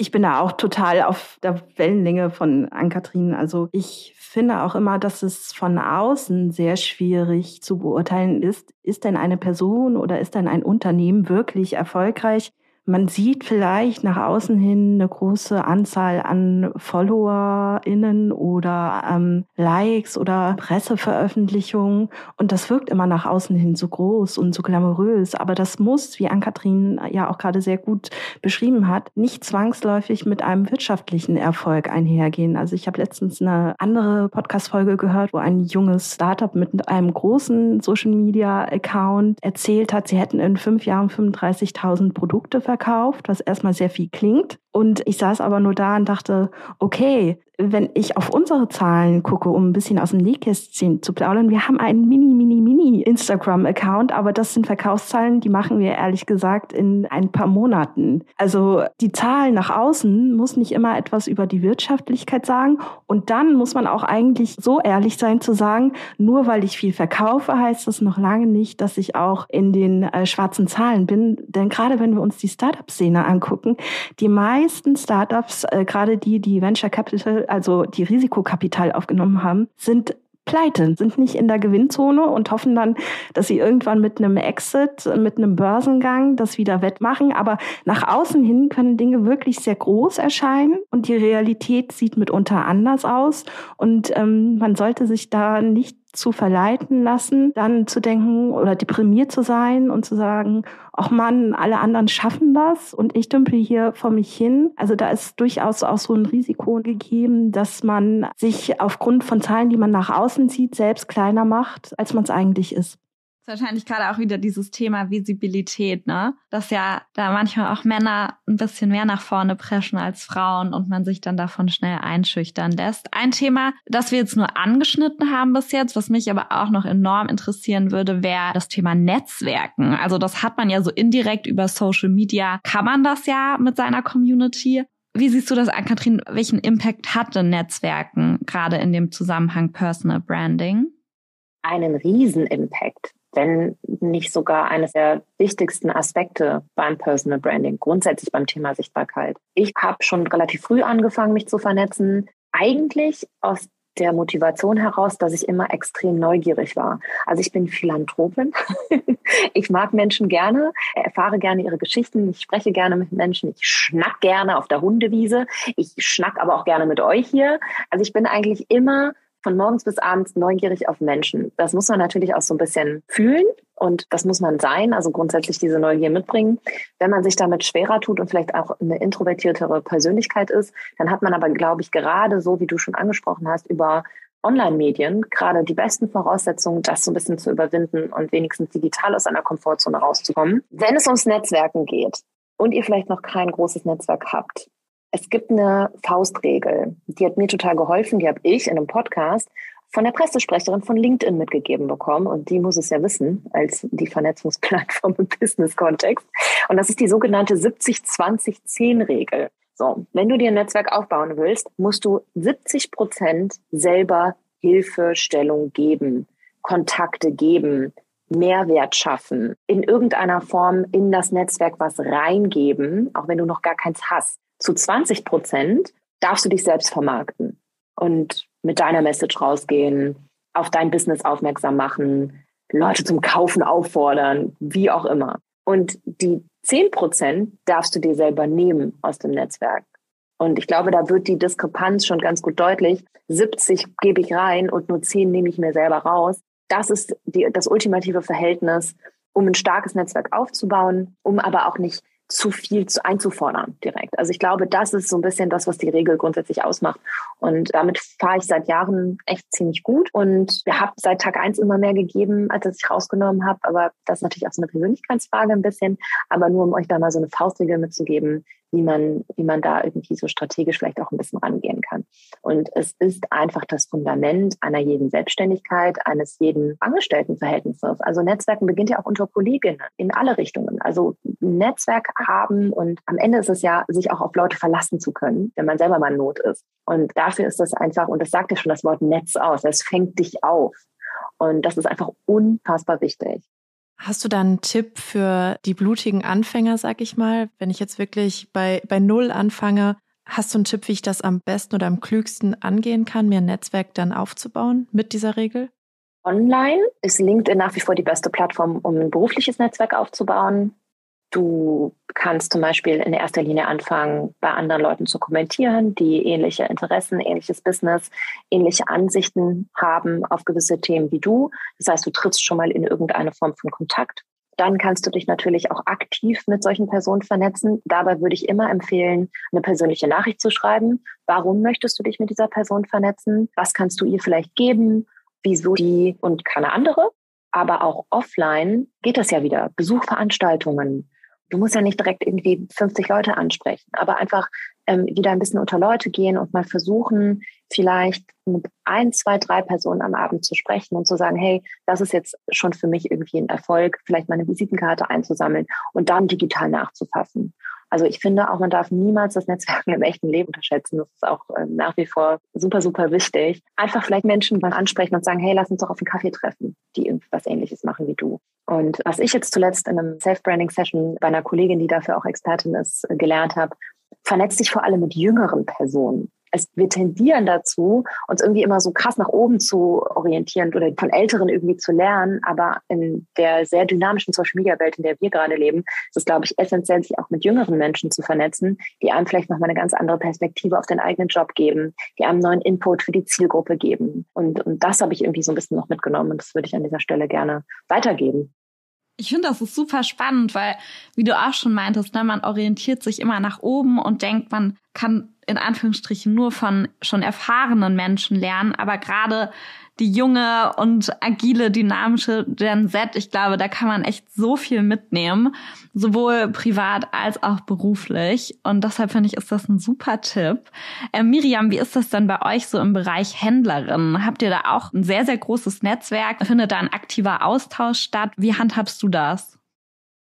Ich bin da auch total auf der Wellenlänge von Ann-Kathrin. Also ich finde auch immer, dass es von außen sehr schwierig zu beurteilen ist, ist denn eine Person oder ist denn ein Unternehmen wirklich erfolgreich, man sieht vielleicht nach außen hin eine große Anzahl an FollowerInnen oder ähm, Likes oder Presseveröffentlichungen und das wirkt immer nach außen hin so groß und so glamourös. Aber das muss, wie Ann-Kathrin ja auch gerade sehr gut beschrieben hat, nicht zwangsläufig mit einem wirtschaftlichen Erfolg einhergehen. Also ich habe letztens eine andere Podcast-Folge gehört, wo ein junges Startup mit einem großen Social-Media-Account erzählt hat, sie hätten in fünf Jahren 35.000 Produkte verkauft verkauft, was erstmal sehr viel klingt. Und ich saß aber nur da und dachte, okay, wenn ich auf unsere Zahlen gucke, um ein bisschen aus dem Nähkästchen zu plaudern, wir haben einen mini, mini, mini Instagram-Account, aber das sind Verkaufszahlen, die machen wir ehrlich gesagt in ein paar Monaten. Also die Zahl nach außen muss nicht immer etwas über die Wirtschaftlichkeit sagen. Und dann muss man auch eigentlich so ehrlich sein zu sagen, nur weil ich viel verkaufe, heißt das noch lange nicht, dass ich auch in den äh, schwarzen Zahlen bin. Denn gerade wenn wir uns die Startup-Szene angucken, die meisten Startups, äh, gerade die, die Venture Capital also die Risikokapital aufgenommen haben, sind pleite, sind nicht in der Gewinnzone und hoffen dann, dass sie irgendwann mit einem Exit, mit einem Börsengang das wieder wettmachen. Aber nach außen hin können Dinge wirklich sehr groß erscheinen und die Realität sieht mitunter anders aus. Und ähm, man sollte sich da nicht zu verleiten lassen, dann zu denken oder deprimiert zu sein und zu sagen, ach Mann, alle anderen schaffen das und ich dümpel hier vor mich hin. Also da ist durchaus auch so ein Risiko gegeben, dass man sich aufgrund von Zahlen, die man nach außen sieht, selbst kleiner macht, als man es eigentlich ist wahrscheinlich gerade auch wieder dieses Thema Visibilität, ne? Dass ja da manchmal auch Männer ein bisschen mehr nach vorne preschen als Frauen und man sich dann davon schnell einschüchtern lässt. Ein Thema, das wir jetzt nur angeschnitten haben bis jetzt, was mich aber auch noch enorm interessieren würde, wäre das Thema Netzwerken. Also das hat man ja so indirekt über Social Media, kann man das ja mit seiner Community. Wie siehst du das an, Kathrin? Welchen Impact hat denn Netzwerken gerade in dem Zusammenhang Personal Branding? Einen riesen Impact wenn nicht sogar eines der wichtigsten Aspekte beim Personal Branding, grundsätzlich beim Thema Sichtbarkeit. Ich habe schon relativ früh angefangen, mich zu vernetzen, eigentlich aus der Motivation heraus, dass ich immer extrem neugierig war. Also ich bin Philanthropin. ich mag Menschen gerne, erfahre gerne ihre Geschichten, ich spreche gerne mit Menschen, ich schnack gerne auf der Hundewiese, ich schnack aber auch gerne mit euch hier. Also ich bin eigentlich immer von morgens bis abends neugierig auf Menschen. Das muss man natürlich auch so ein bisschen fühlen und das muss man sein, also grundsätzlich diese Neugier mitbringen. Wenn man sich damit schwerer tut und vielleicht auch eine introvertiertere Persönlichkeit ist, dann hat man aber, glaube ich, gerade so, wie du schon angesprochen hast, über Online-Medien gerade die besten Voraussetzungen, das so ein bisschen zu überwinden und wenigstens digital aus einer Komfortzone rauszukommen. Wenn es ums Netzwerken geht und ihr vielleicht noch kein großes Netzwerk habt, es gibt eine Faustregel, die hat mir total geholfen, die habe ich in einem Podcast von der Pressesprecherin von LinkedIn mitgegeben bekommen und die muss es ja wissen als die Vernetzungsplattform im Business-Kontext. Und das ist die sogenannte 70-20-10-Regel. So, wenn du dir ein Netzwerk aufbauen willst, musst du 70 Prozent selber Hilfestellung geben, Kontakte geben, Mehrwert schaffen, in irgendeiner Form in das Netzwerk was reingeben, auch wenn du noch gar keins hast zu 20 Prozent darfst du dich selbst vermarkten und mit deiner Message rausgehen, auf dein Business aufmerksam machen, Leute zum Kaufen auffordern, wie auch immer. Und die 10 Prozent darfst du dir selber nehmen aus dem Netzwerk. Und ich glaube, da wird die Diskrepanz schon ganz gut deutlich. 70 gebe ich rein und nur 10 nehme ich mir selber raus. Das ist die, das ultimative Verhältnis, um ein starkes Netzwerk aufzubauen, um aber auch nicht zu viel zu einzufordern direkt. Also ich glaube, das ist so ein bisschen das, was die Regel grundsätzlich ausmacht. Und damit fahre ich seit Jahren echt ziemlich gut und wir haben seit Tag eins immer mehr gegeben, als ich rausgenommen habe. Aber das ist natürlich auch so eine Persönlichkeitsfrage ein bisschen. Aber nur um euch da mal so eine Faustregel mitzugeben. Wie man, wie man da irgendwie so strategisch vielleicht auch ein bisschen rangehen kann. Und es ist einfach das Fundament einer jeden Selbstständigkeit, eines jeden Angestelltenverhältnisses. Also Netzwerken beginnt ja auch unter Kolleginnen in alle Richtungen. Also Netzwerk haben und am Ende ist es ja, sich auch auf Leute verlassen zu können, wenn man selber mal in Not ist. Und dafür ist das einfach, und das sagt ja schon das Wort Netz aus, es fängt dich auf. Und das ist einfach unfassbar wichtig. Hast du da einen Tipp für die blutigen Anfänger, sag ich mal? Wenn ich jetzt wirklich bei, bei Null anfange, hast du einen Tipp, wie ich das am besten oder am klügsten angehen kann, mir ein Netzwerk dann aufzubauen mit dieser Regel? Online ist LinkedIn nach wie vor die beste Plattform, um ein berufliches Netzwerk aufzubauen. Du kannst zum Beispiel in erster Linie anfangen, bei anderen Leuten zu kommentieren, die ähnliche Interessen, ähnliches Business, ähnliche Ansichten haben auf gewisse Themen wie du. Das heißt, du trittst schon mal in irgendeine Form von Kontakt. Dann kannst du dich natürlich auch aktiv mit solchen Personen vernetzen. Dabei würde ich immer empfehlen, eine persönliche Nachricht zu schreiben. Warum möchtest du dich mit dieser Person vernetzen? Was kannst du ihr vielleicht geben? Wieso die und keine andere? Aber auch offline geht das ja wieder. Besuchveranstaltungen, du musst ja nicht direkt irgendwie 50 Leute ansprechen, aber einfach ähm, wieder ein bisschen unter Leute gehen und mal versuchen, vielleicht mit ein, zwei, drei Personen am Abend zu sprechen und zu sagen, hey, das ist jetzt schon für mich irgendwie ein Erfolg, vielleicht meine Visitenkarte einzusammeln und dann digital nachzufassen. Also ich finde auch, man darf niemals das Netzwerken im echten Leben unterschätzen. Das ist auch ähm, nach wie vor super, super wichtig. Einfach vielleicht Menschen mal ansprechen und sagen, hey, lass uns doch auf einen Kaffee treffen, die irgendwas ähnliches machen wie du. Und was ich jetzt zuletzt in einem Self-Branding-Session bei einer Kollegin, die dafür auch Expertin ist, gelernt habe, vernetzt dich vor allem mit jüngeren Personen es, wir tendieren dazu, uns irgendwie immer so krass nach oben zu orientieren oder von Älteren irgendwie zu lernen. Aber in der sehr dynamischen Social Media Welt, in der wir gerade leben, ist es, glaube ich, essentiell, sich auch mit jüngeren Menschen zu vernetzen, die einem vielleicht nochmal eine ganz andere Perspektive auf den eigenen Job geben, die einem neuen Input für die Zielgruppe geben. Und, und das habe ich irgendwie so ein bisschen noch mitgenommen und das würde ich an dieser Stelle gerne weitergeben. Ich finde, das ist super spannend, weil, wie du auch schon meintest, ne, man orientiert sich immer nach oben und denkt, man kann in Anführungsstrichen nur von schon erfahrenen Menschen lernen. Aber gerade die junge und agile, dynamische Gen Z, ich glaube, da kann man echt so viel mitnehmen, sowohl privat als auch beruflich. Und deshalb finde ich, ist das ein super Tipp. Äh, Miriam, wie ist das denn bei euch so im Bereich Händlerin? Habt ihr da auch ein sehr, sehr großes Netzwerk? Findet da ein aktiver Austausch statt? Wie handhabst du das?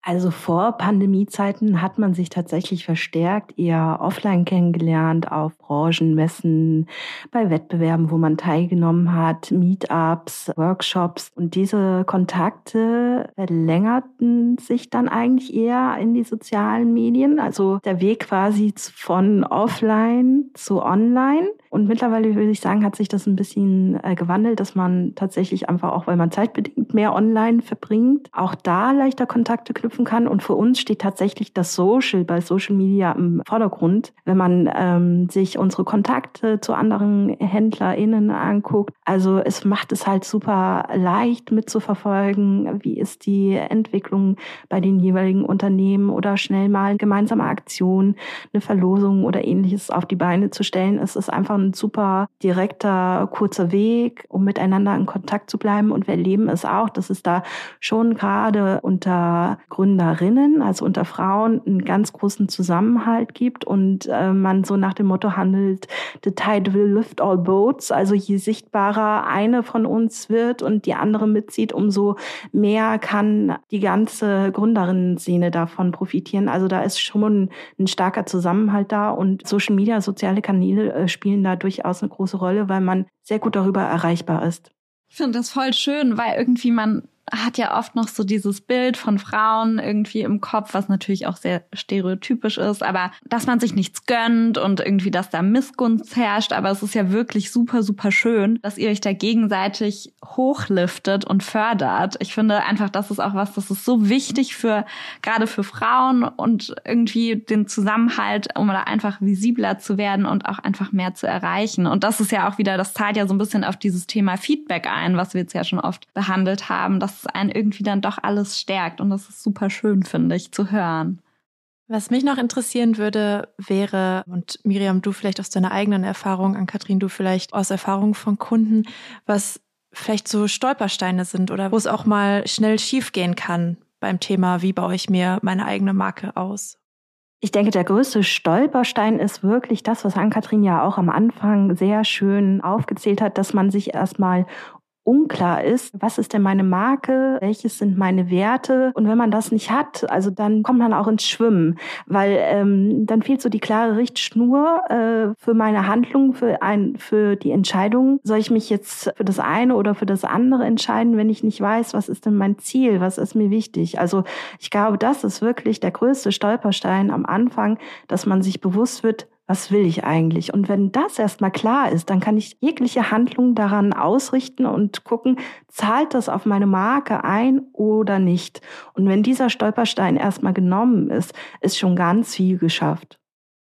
Also vor Pandemiezeiten hat man sich tatsächlich verstärkt eher offline kennengelernt, auf Branchenmessen, bei Wettbewerben, wo man teilgenommen hat, Meetups, Workshops. Und diese Kontakte verlängerten sich dann eigentlich eher in die sozialen Medien. Also der Weg quasi von offline zu online. Und mittlerweile würde ich sagen, hat sich das ein bisschen äh, gewandelt, dass man tatsächlich einfach auch, weil man zeitbedingt mehr online verbringt, auch da leichter Kontakte knüpfen kann. Und für uns steht tatsächlich das Social bei Social Media im Vordergrund, wenn man ähm, sich unsere Kontakte zu anderen HändlerInnen anguckt. Also es macht es halt super leicht mitzuverfolgen, wie ist die Entwicklung bei den jeweiligen Unternehmen oder schnell mal gemeinsame Aktionen, eine Verlosung oder ähnliches auf die Beine zu stellen. Es ist einfach ein super direkter, kurzer Weg, um miteinander in Kontakt zu bleiben. Und wir erleben es auch, dass es da schon gerade unter Gründerinnen, also unter Frauen, einen ganz großen Zusammenhalt gibt und äh, man so nach dem Motto handelt, the tide will lift all boats. Also je sichtbarer eine von uns wird und die andere mitzieht, umso mehr kann die ganze Gründerinnen-Szene davon profitieren. Also da ist schon ein starker Zusammenhalt da und Social Media, soziale Kanäle äh, spielen da durchaus eine große Rolle, weil man sehr gut darüber erreichbar ist. Ich finde das voll schön, weil irgendwie man hat ja oft noch so dieses Bild von Frauen irgendwie im Kopf, was natürlich auch sehr stereotypisch ist, aber dass man sich nichts gönnt und irgendwie, dass da Missgunst herrscht, aber es ist ja wirklich super, super schön, dass ihr euch da gegenseitig hochliftet und fördert. Ich finde einfach, das ist auch was, das ist so wichtig für, gerade für Frauen und irgendwie den Zusammenhalt, um da einfach visibler zu werden und auch einfach mehr zu erreichen. Und das ist ja auch wieder, das zahlt ja so ein bisschen auf dieses Thema Feedback ein, was wir jetzt ja schon oft behandelt haben, dass einen irgendwie dann doch alles stärkt. Und das ist super schön, finde ich, zu hören. Was mich noch interessieren würde, wäre, und Miriam, du vielleicht aus deiner eigenen Erfahrung, an Kathrin, du vielleicht aus Erfahrung von Kunden, was vielleicht so Stolpersteine sind oder wo es auch mal schnell schiefgehen kann beim Thema, wie baue ich mir meine eigene Marke aus? Ich denke, der größte Stolperstein ist wirklich das, was Ann-Kathrin ja auch am Anfang sehr schön aufgezählt hat, dass man sich erstmal unklar ist, was ist denn meine Marke, welches sind meine Werte. Und wenn man das nicht hat, also dann kommt man auch ins Schwimmen, weil ähm, dann fehlt so die klare Richtschnur äh, für meine Handlung, für, ein, für die Entscheidung. Soll ich mich jetzt für das eine oder für das andere entscheiden, wenn ich nicht weiß, was ist denn mein Ziel, was ist mir wichtig? Also ich glaube, das ist wirklich der größte Stolperstein am Anfang, dass man sich bewusst wird, was will ich eigentlich? Und wenn das erstmal klar ist, dann kann ich jegliche Handlung daran ausrichten und gucken, zahlt das auf meine Marke ein oder nicht? Und wenn dieser Stolperstein erstmal genommen ist, ist schon ganz viel geschafft.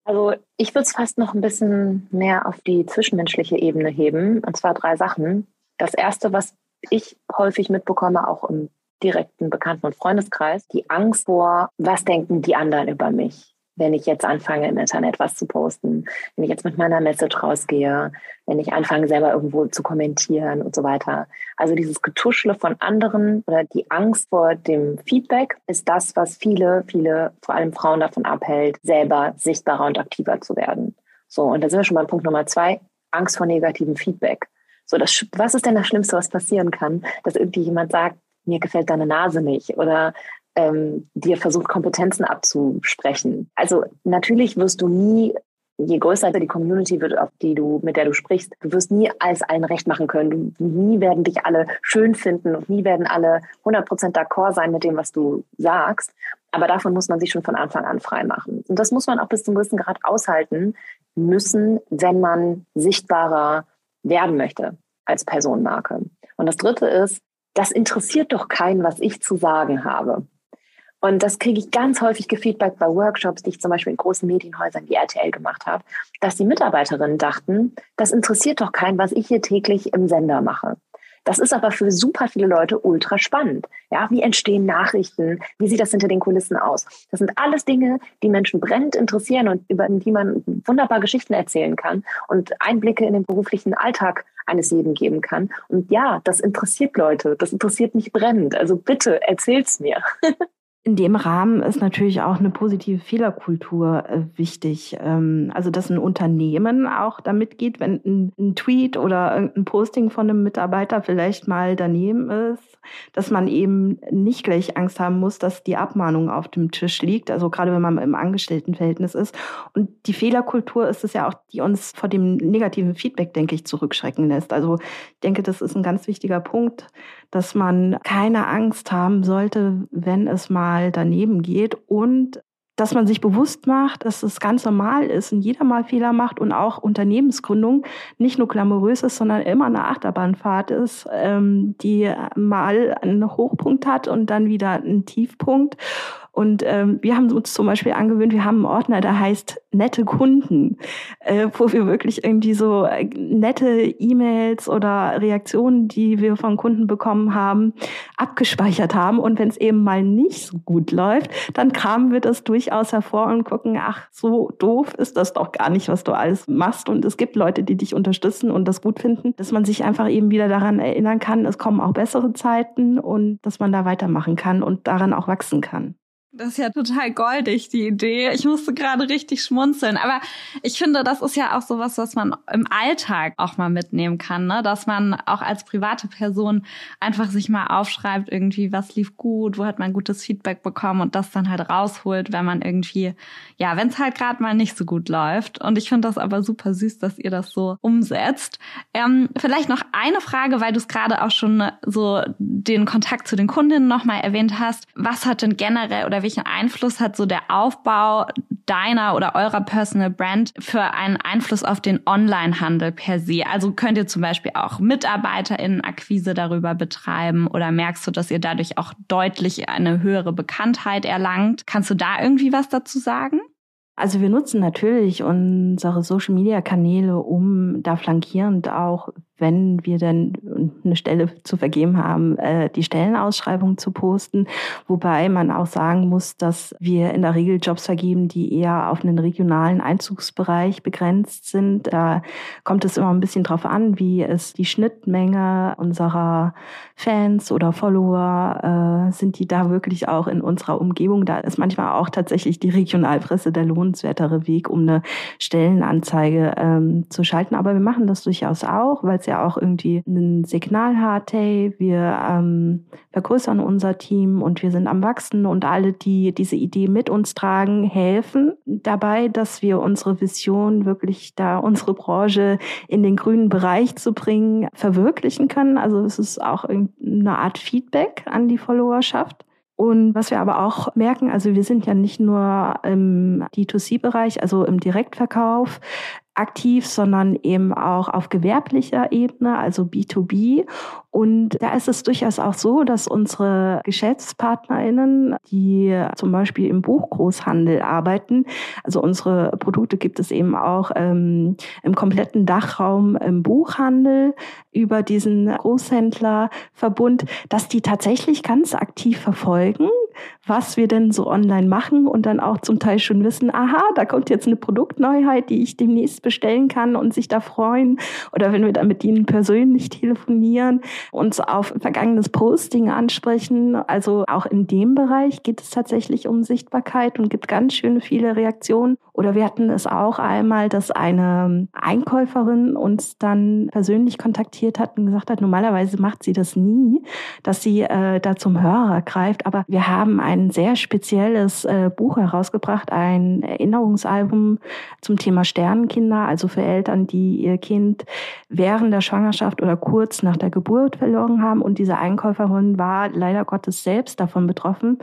Also ich würde es fast noch ein bisschen mehr auf die zwischenmenschliche Ebene heben, und zwar drei Sachen. Das erste, was ich häufig mitbekomme, auch im direkten Bekannten- und Freundeskreis, die Angst vor, was denken die anderen über mich? Wenn ich jetzt anfange, im Internet was zu posten, wenn ich jetzt mit meiner Message rausgehe, wenn ich anfange, selber irgendwo zu kommentieren und so weiter. Also dieses Getuschle von anderen oder die Angst vor dem Feedback ist das, was viele, viele, vor allem Frauen davon abhält, selber sichtbarer und aktiver zu werden. So, und da sind wir schon beim Punkt Nummer zwei, Angst vor negativem Feedback. So, das, was ist denn das Schlimmste, was passieren kann? Dass irgendwie jemand sagt, mir gefällt deine Nase nicht oder ähm, dir versucht, Kompetenzen abzusprechen. Also natürlich wirst du nie je größer die Community wird, auf die du, mit der du sprichst, du wirst nie alles allen recht machen können. Du, nie werden dich alle schön finden und nie werden alle 100% d'accord sein mit dem, was du sagst. Aber davon muss man sich schon von Anfang an frei machen. Und das muss man auch bis zum gewissen Grad aushalten müssen, wenn man sichtbarer werden möchte als Personenmarke. Und das dritte ist, das interessiert doch keinen, was ich zu sagen habe. Und das kriege ich ganz häufig gefeedback bei Workshops, die ich zum Beispiel in großen Medienhäusern wie RTL gemacht habe, dass die Mitarbeiterinnen dachten, das interessiert doch keinen, was ich hier täglich im Sender mache. Das ist aber für super viele Leute ultra spannend. Ja, wie entstehen Nachrichten? Wie sieht das hinter den Kulissen aus? Das sind alles Dinge, die Menschen brennend interessieren und über die man wunderbar Geschichten erzählen kann und Einblicke in den beruflichen Alltag eines jeden geben kann. Und ja, das interessiert Leute. Das interessiert mich brennend. Also bitte erzähl's mir. In dem Rahmen ist natürlich auch eine positive Fehlerkultur äh, wichtig. Ähm, also, dass ein Unternehmen auch damit geht, wenn ein, Tweet oder ein Posting von einem Mitarbeiter vielleicht mal daneben ist, dass man eben nicht gleich Angst haben muss, dass die Abmahnung auf dem Tisch liegt. Also gerade wenn man im Angestelltenverhältnis ist. Und die Fehlerkultur ist es ja auch, die uns vor dem negativen Feedback, denke ich, zurückschrecken lässt. Also ich denke, das ist ein ganz wichtiger Punkt, dass man keine Angst haben sollte, wenn es mal daneben geht und dass man sich bewusst macht, dass es ganz normal ist und jeder mal Fehler macht und auch Unternehmensgründung nicht nur glamourös ist, sondern immer eine Achterbahnfahrt ist, ähm, die mal einen Hochpunkt hat und dann wieder einen Tiefpunkt. Und ähm, wir haben uns zum Beispiel angewöhnt, wir haben einen Ordner, der heißt nette Kunden, äh, wo wir wirklich irgendwie so äh, nette E-Mails oder Reaktionen, die wir von Kunden bekommen haben, abgespeichert haben. Und wenn es eben mal nicht so gut läuft, dann kramen wir das durchaus hervor und gucken, ach, so doof ist das doch gar nicht, was du alles machst. Und es gibt Leute, die dich unterstützen und das gut finden, dass man sich einfach eben wieder daran erinnern kann, es kommen auch bessere Zeiten und dass man da weitermachen kann und daran auch wachsen kann. Das ist ja total goldig, die Idee. Ich musste gerade richtig schmunzeln. Aber ich finde, das ist ja auch sowas, was man im Alltag auch mal mitnehmen kann, ne? Dass man auch als private Person einfach sich mal aufschreibt, irgendwie, was lief gut, wo hat man gutes Feedback bekommen und das dann halt rausholt, wenn man irgendwie, ja, wenn es halt gerade mal nicht so gut läuft. Und ich finde das aber super süß, dass ihr das so umsetzt. Ähm, vielleicht noch eine Frage, weil du es gerade auch schon so den Kontakt zu den Kundinnen nochmal erwähnt hast. Was hat denn generell oder welchen Einfluss hat so der Aufbau deiner oder eurer Personal Brand für einen Einfluss auf den Online-Handel per se? Also könnt ihr zum Beispiel auch MitarbeiterInnen-Akquise darüber betreiben oder merkst du, dass ihr dadurch auch deutlich eine höhere Bekanntheit erlangt? Kannst du da irgendwie was dazu sagen? Also wir nutzen natürlich unsere Social-Media-Kanäle, um da flankierend auch wenn wir dann eine Stelle zu vergeben haben, äh, die Stellenausschreibung zu posten. Wobei man auch sagen muss, dass wir in der Regel Jobs vergeben, die eher auf einen regionalen Einzugsbereich begrenzt sind. Da kommt es immer ein bisschen drauf an, wie ist die Schnittmenge unserer Fans oder Follower, äh, sind die da wirklich auch in unserer Umgebung. Da ist manchmal auch tatsächlich die Regionalpresse der lohnenswertere Weg, um eine Stellenanzeige ähm, zu schalten. Aber wir machen das durchaus auch, weil es ja auch irgendwie ein Signal hat, hey, wir ähm, vergrößern unser Team und wir sind am Wachsen und alle, die diese Idee mit uns tragen, helfen dabei, dass wir unsere Vision wirklich da unsere Branche in den grünen Bereich zu bringen, verwirklichen können. Also es ist auch eine Art Feedback an die Followerschaft. Und was wir aber auch merken, also wir sind ja nicht nur im D2C-Bereich, also im Direktverkauf aktiv, sondern eben auch auf gewerblicher Ebene, also B2B. Und da ist es durchaus auch so, dass unsere GeschäftspartnerInnen, die zum Beispiel im Buchgroßhandel arbeiten, also unsere Produkte gibt es eben auch ähm, im kompletten Dachraum im Buchhandel über diesen Großhändlerverbund, dass die tatsächlich ganz aktiv verfolgen, was wir denn so online machen und dann auch zum Teil schon wissen, aha, da kommt jetzt eine Produktneuheit, die ich demnächst bestellen kann und sich da freuen. Oder wenn wir dann mit ihnen persönlich telefonieren, uns auf vergangenes Posting ansprechen. Also auch in dem Bereich geht es tatsächlich um Sichtbarkeit und gibt ganz schön viele Reaktionen. Oder wir hatten es auch einmal, dass eine Einkäuferin uns dann persönlich kontaktiert hat und gesagt hat, normalerweise macht sie das nie, dass sie äh, da zum Hörer greift. Aber wir haben ein sehr spezielles äh, Buch herausgebracht, ein Erinnerungsalbum zum Thema Sternenkinder, also für Eltern, die ihr Kind während der Schwangerschaft oder kurz nach der Geburt verloren haben. Und diese Einkäuferin war leider Gottes selbst davon betroffen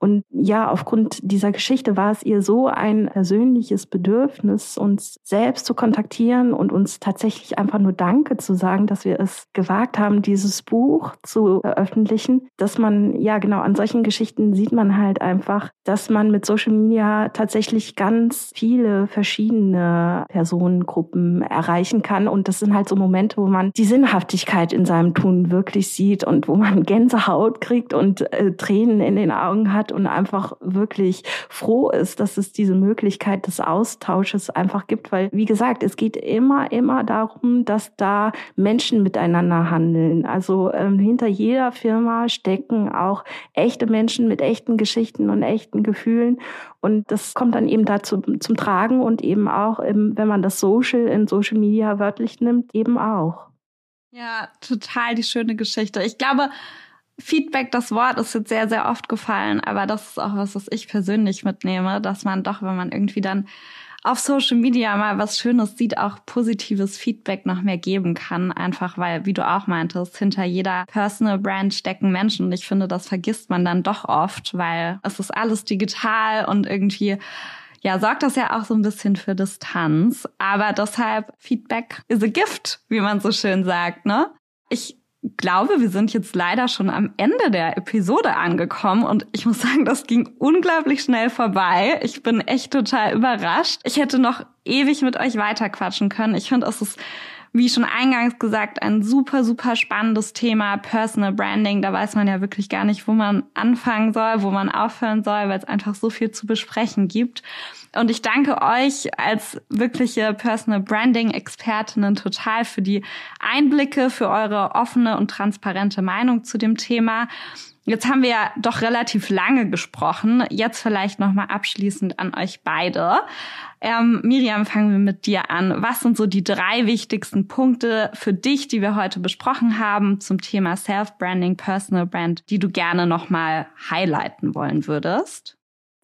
und ja, aufgrund dieser Geschichte war es ihr so ein persönliches Bedürfnis, uns selbst zu kontaktieren und uns tatsächlich einfach nur Danke zu sagen, dass wir es gewagt haben, dieses Buch zu veröffentlichen, dass man, ja genau, an solchen Geschichten sieht man halt einfach, dass man mit Social Media tatsächlich ganz viele verschiedene Personengruppen erreichen kann. Und das sind halt so Momente, wo man die Sinnhaftigkeit in seinem Tun wirklich sieht und wo man Gänsehaut kriegt und äh, Tränen in den Augen hat und einfach wirklich froh ist, dass es diese Möglichkeit des Austausches einfach gibt, weil, wie gesagt, es geht immer, immer darum, dass da Menschen miteinander handeln. Also ähm, hinter jeder Firma stecken auch echte Menschen mit echten Geschichten und echten Gefühlen. Und das kommt dann eben dazu zum Tragen und eben auch, im, wenn man das Social in Social Media wörtlich nimmt, eben auch. Ja, total die schöne Geschichte. Ich glaube, Feedback, das Wort ist jetzt sehr, sehr oft gefallen, aber das ist auch was, was ich persönlich mitnehme, dass man doch, wenn man irgendwie dann auf Social Media mal was Schönes sieht, auch positives Feedback noch mehr geben kann. Einfach weil, wie du auch meintest, hinter jeder Personal Brand stecken Menschen. Und ich finde, das vergisst man dann doch oft, weil es ist alles digital und irgendwie ja, sorgt das ja auch so ein bisschen für Distanz. Aber deshalb Feedback is a gift, wie man so schön sagt, ne? Ich glaube, wir sind jetzt leider schon am Ende der Episode angekommen und ich muss sagen, das ging unglaublich schnell vorbei. Ich bin echt total überrascht. Ich hätte noch ewig mit euch weiterquatschen können. Ich finde, es ist wie schon eingangs gesagt, ein super, super spannendes Thema Personal Branding. Da weiß man ja wirklich gar nicht, wo man anfangen soll, wo man aufhören soll, weil es einfach so viel zu besprechen gibt. Und ich danke euch als wirkliche Personal Branding Expertinnen total für die Einblicke, für eure offene und transparente Meinung zu dem Thema. Jetzt haben wir ja doch relativ lange gesprochen. Jetzt vielleicht noch mal abschließend an euch beide. Ähm, Miriam, fangen wir mit dir an. Was sind so die drei wichtigsten Punkte für dich, die wir heute besprochen haben zum Thema Self-Branding, Personal Brand, die du gerne noch mal highlighten wollen würdest?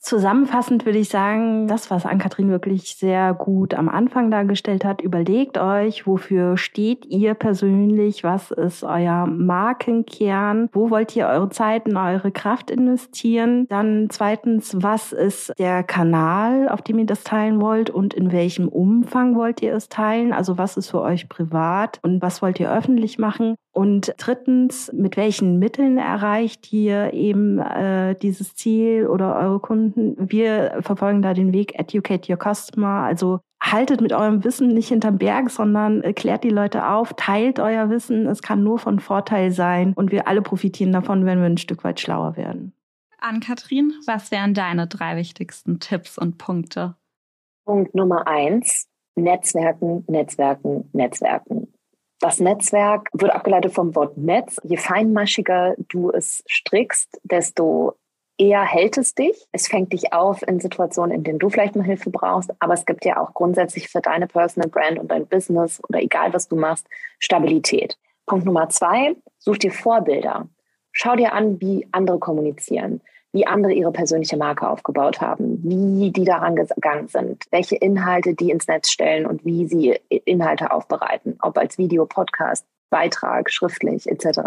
Zusammenfassend würde ich sagen, das, was Ann-Kathrin wirklich sehr gut am Anfang dargestellt hat, überlegt euch, wofür steht ihr persönlich, was ist euer Markenkern, wo wollt ihr eure Zeit und eure Kraft investieren. Dann zweitens, was ist der Kanal, auf dem ihr das teilen wollt? Und in welchem Umfang wollt ihr es teilen, also was ist für euch privat? Und was wollt ihr öffentlich machen. Und drittens, mit welchen Mitteln erreicht ihr eben äh, dieses Ziel oder eure Kunden? Wir verfolgen da den Weg Educate Your Customer, also haltet mit eurem Wissen nicht hinterm Berg, sondern äh, klärt die Leute auf, teilt euer Wissen. Es kann nur von Vorteil sein und wir alle profitieren davon, wenn wir ein Stück weit schlauer werden. Ann-Kathrin, was wären deine drei wichtigsten Tipps und Punkte? Punkt Nummer eins, Netzwerken, Netzwerken, Netzwerken. Das Netzwerk wird abgeleitet vom Wort Netz. Je feinmaschiger du es strickst, desto eher hält es dich. Es fängt dich auf in Situationen, in denen du vielleicht mal Hilfe brauchst. Aber es gibt ja auch grundsätzlich für deine Personal Brand und dein Business oder egal was du machst, Stabilität. Punkt Nummer zwei, such dir Vorbilder. Schau dir an, wie andere kommunizieren wie andere ihre persönliche Marke aufgebaut haben, wie die daran gegangen sind, welche Inhalte die ins Netz stellen und wie sie Inhalte aufbereiten, ob als Video, Podcast, Beitrag, schriftlich etc.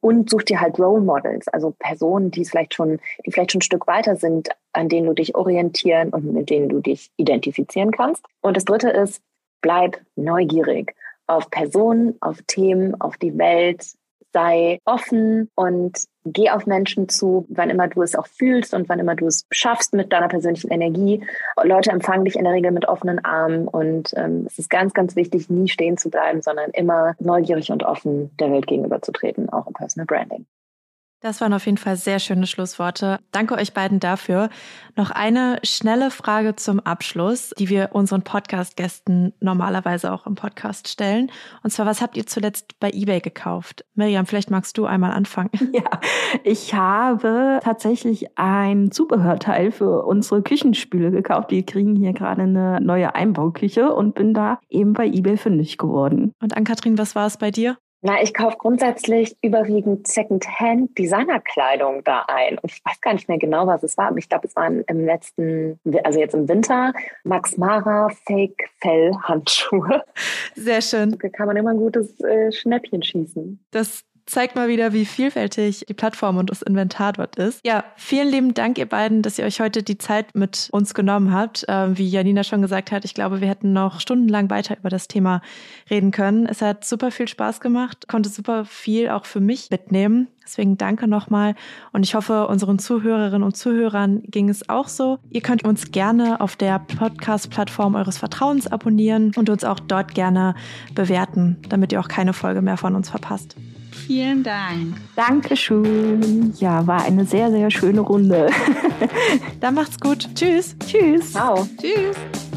Und such dir halt Role Models, also Personen, die vielleicht schon, die vielleicht schon ein Stück weiter sind, an denen du dich orientieren und mit denen du dich identifizieren kannst. Und das Dritte ist, bleib neugierig auf Personen, auf Themen, auf die Welt, sei offen und geh auf Menschen zu, wann immer du es auch fühlst und wann immer du es schaffst mit deiner persönlichen Energie. Leute empfangen dich in der Regel mit offenen Armen und ähm, es ist ganz, ganz wichtig, nie stehen zu bleiben, sondern immer neugierig und offen der Welt gegenüberzutreten, auch im Personal Branding. Das waren auf jeden Fall sehr schöne Schlussworte. Danke euch beiden dafür. Noch eine schnelle Frage zum Abschluss, die wir unseren Podcast-Gästen normalerweise auch im Podcast stellen. Und zwar, was habt ihr zuletzt bei eBay gekauft? Miriam, vielleicht magst du einmal anfangen. Ja, ich habe tatsächlich ein Zubehörteil für unsere Küchenspüle gekauft. Wir kriegen hier gerade eine neue Einbauküche und bin da eben bei eBay fündig geworden. Und an Kathrin, was war es bei dir? Na, ich kaufe grundsätzlich überwiegend Secondhand Designerkleidung da ein. Und ich weiß gar nicht mehr genau, was es war, aber ich glaube, es waren im letzten, also jetzt im Winter, Max Mara Fake Fell Handschuhe. Sehr schön. Da kann man immer ein gutes äh, Schnäppchen schießen. Das zeigt mal wieder, wie vielfältig die Plattform und das Inventar dort ist. Ja, vielen lieben Dank, ihr beiden, dass ihr euch heute die Zeit mit uns genommen habt. Ähm, wie Janina schon gesagt hat, ich glaube, wir hätten noch stundenlang weiter über das Thema reden können. Es hat super viel Spaß gemacht, konnte super viel auch für mich mitnehmen. Deswegen danke nochmal und ich hoffe, unseren Zuhörerinnen und Zuhörern ging es auch so. Ihr könnt uns gerne auf der Podcast-Plattform eures Vertrauens abonnieren und uns auch dort gerne bewerten, damit ihr auch keine Folge mehr von uns verpasst. Vielen Dank. Dankeschön. Ja, war eine sehr, sehr schöne Runde. Dann macht's gut. Tschüss. Tschüss. Ciao. Tschüss.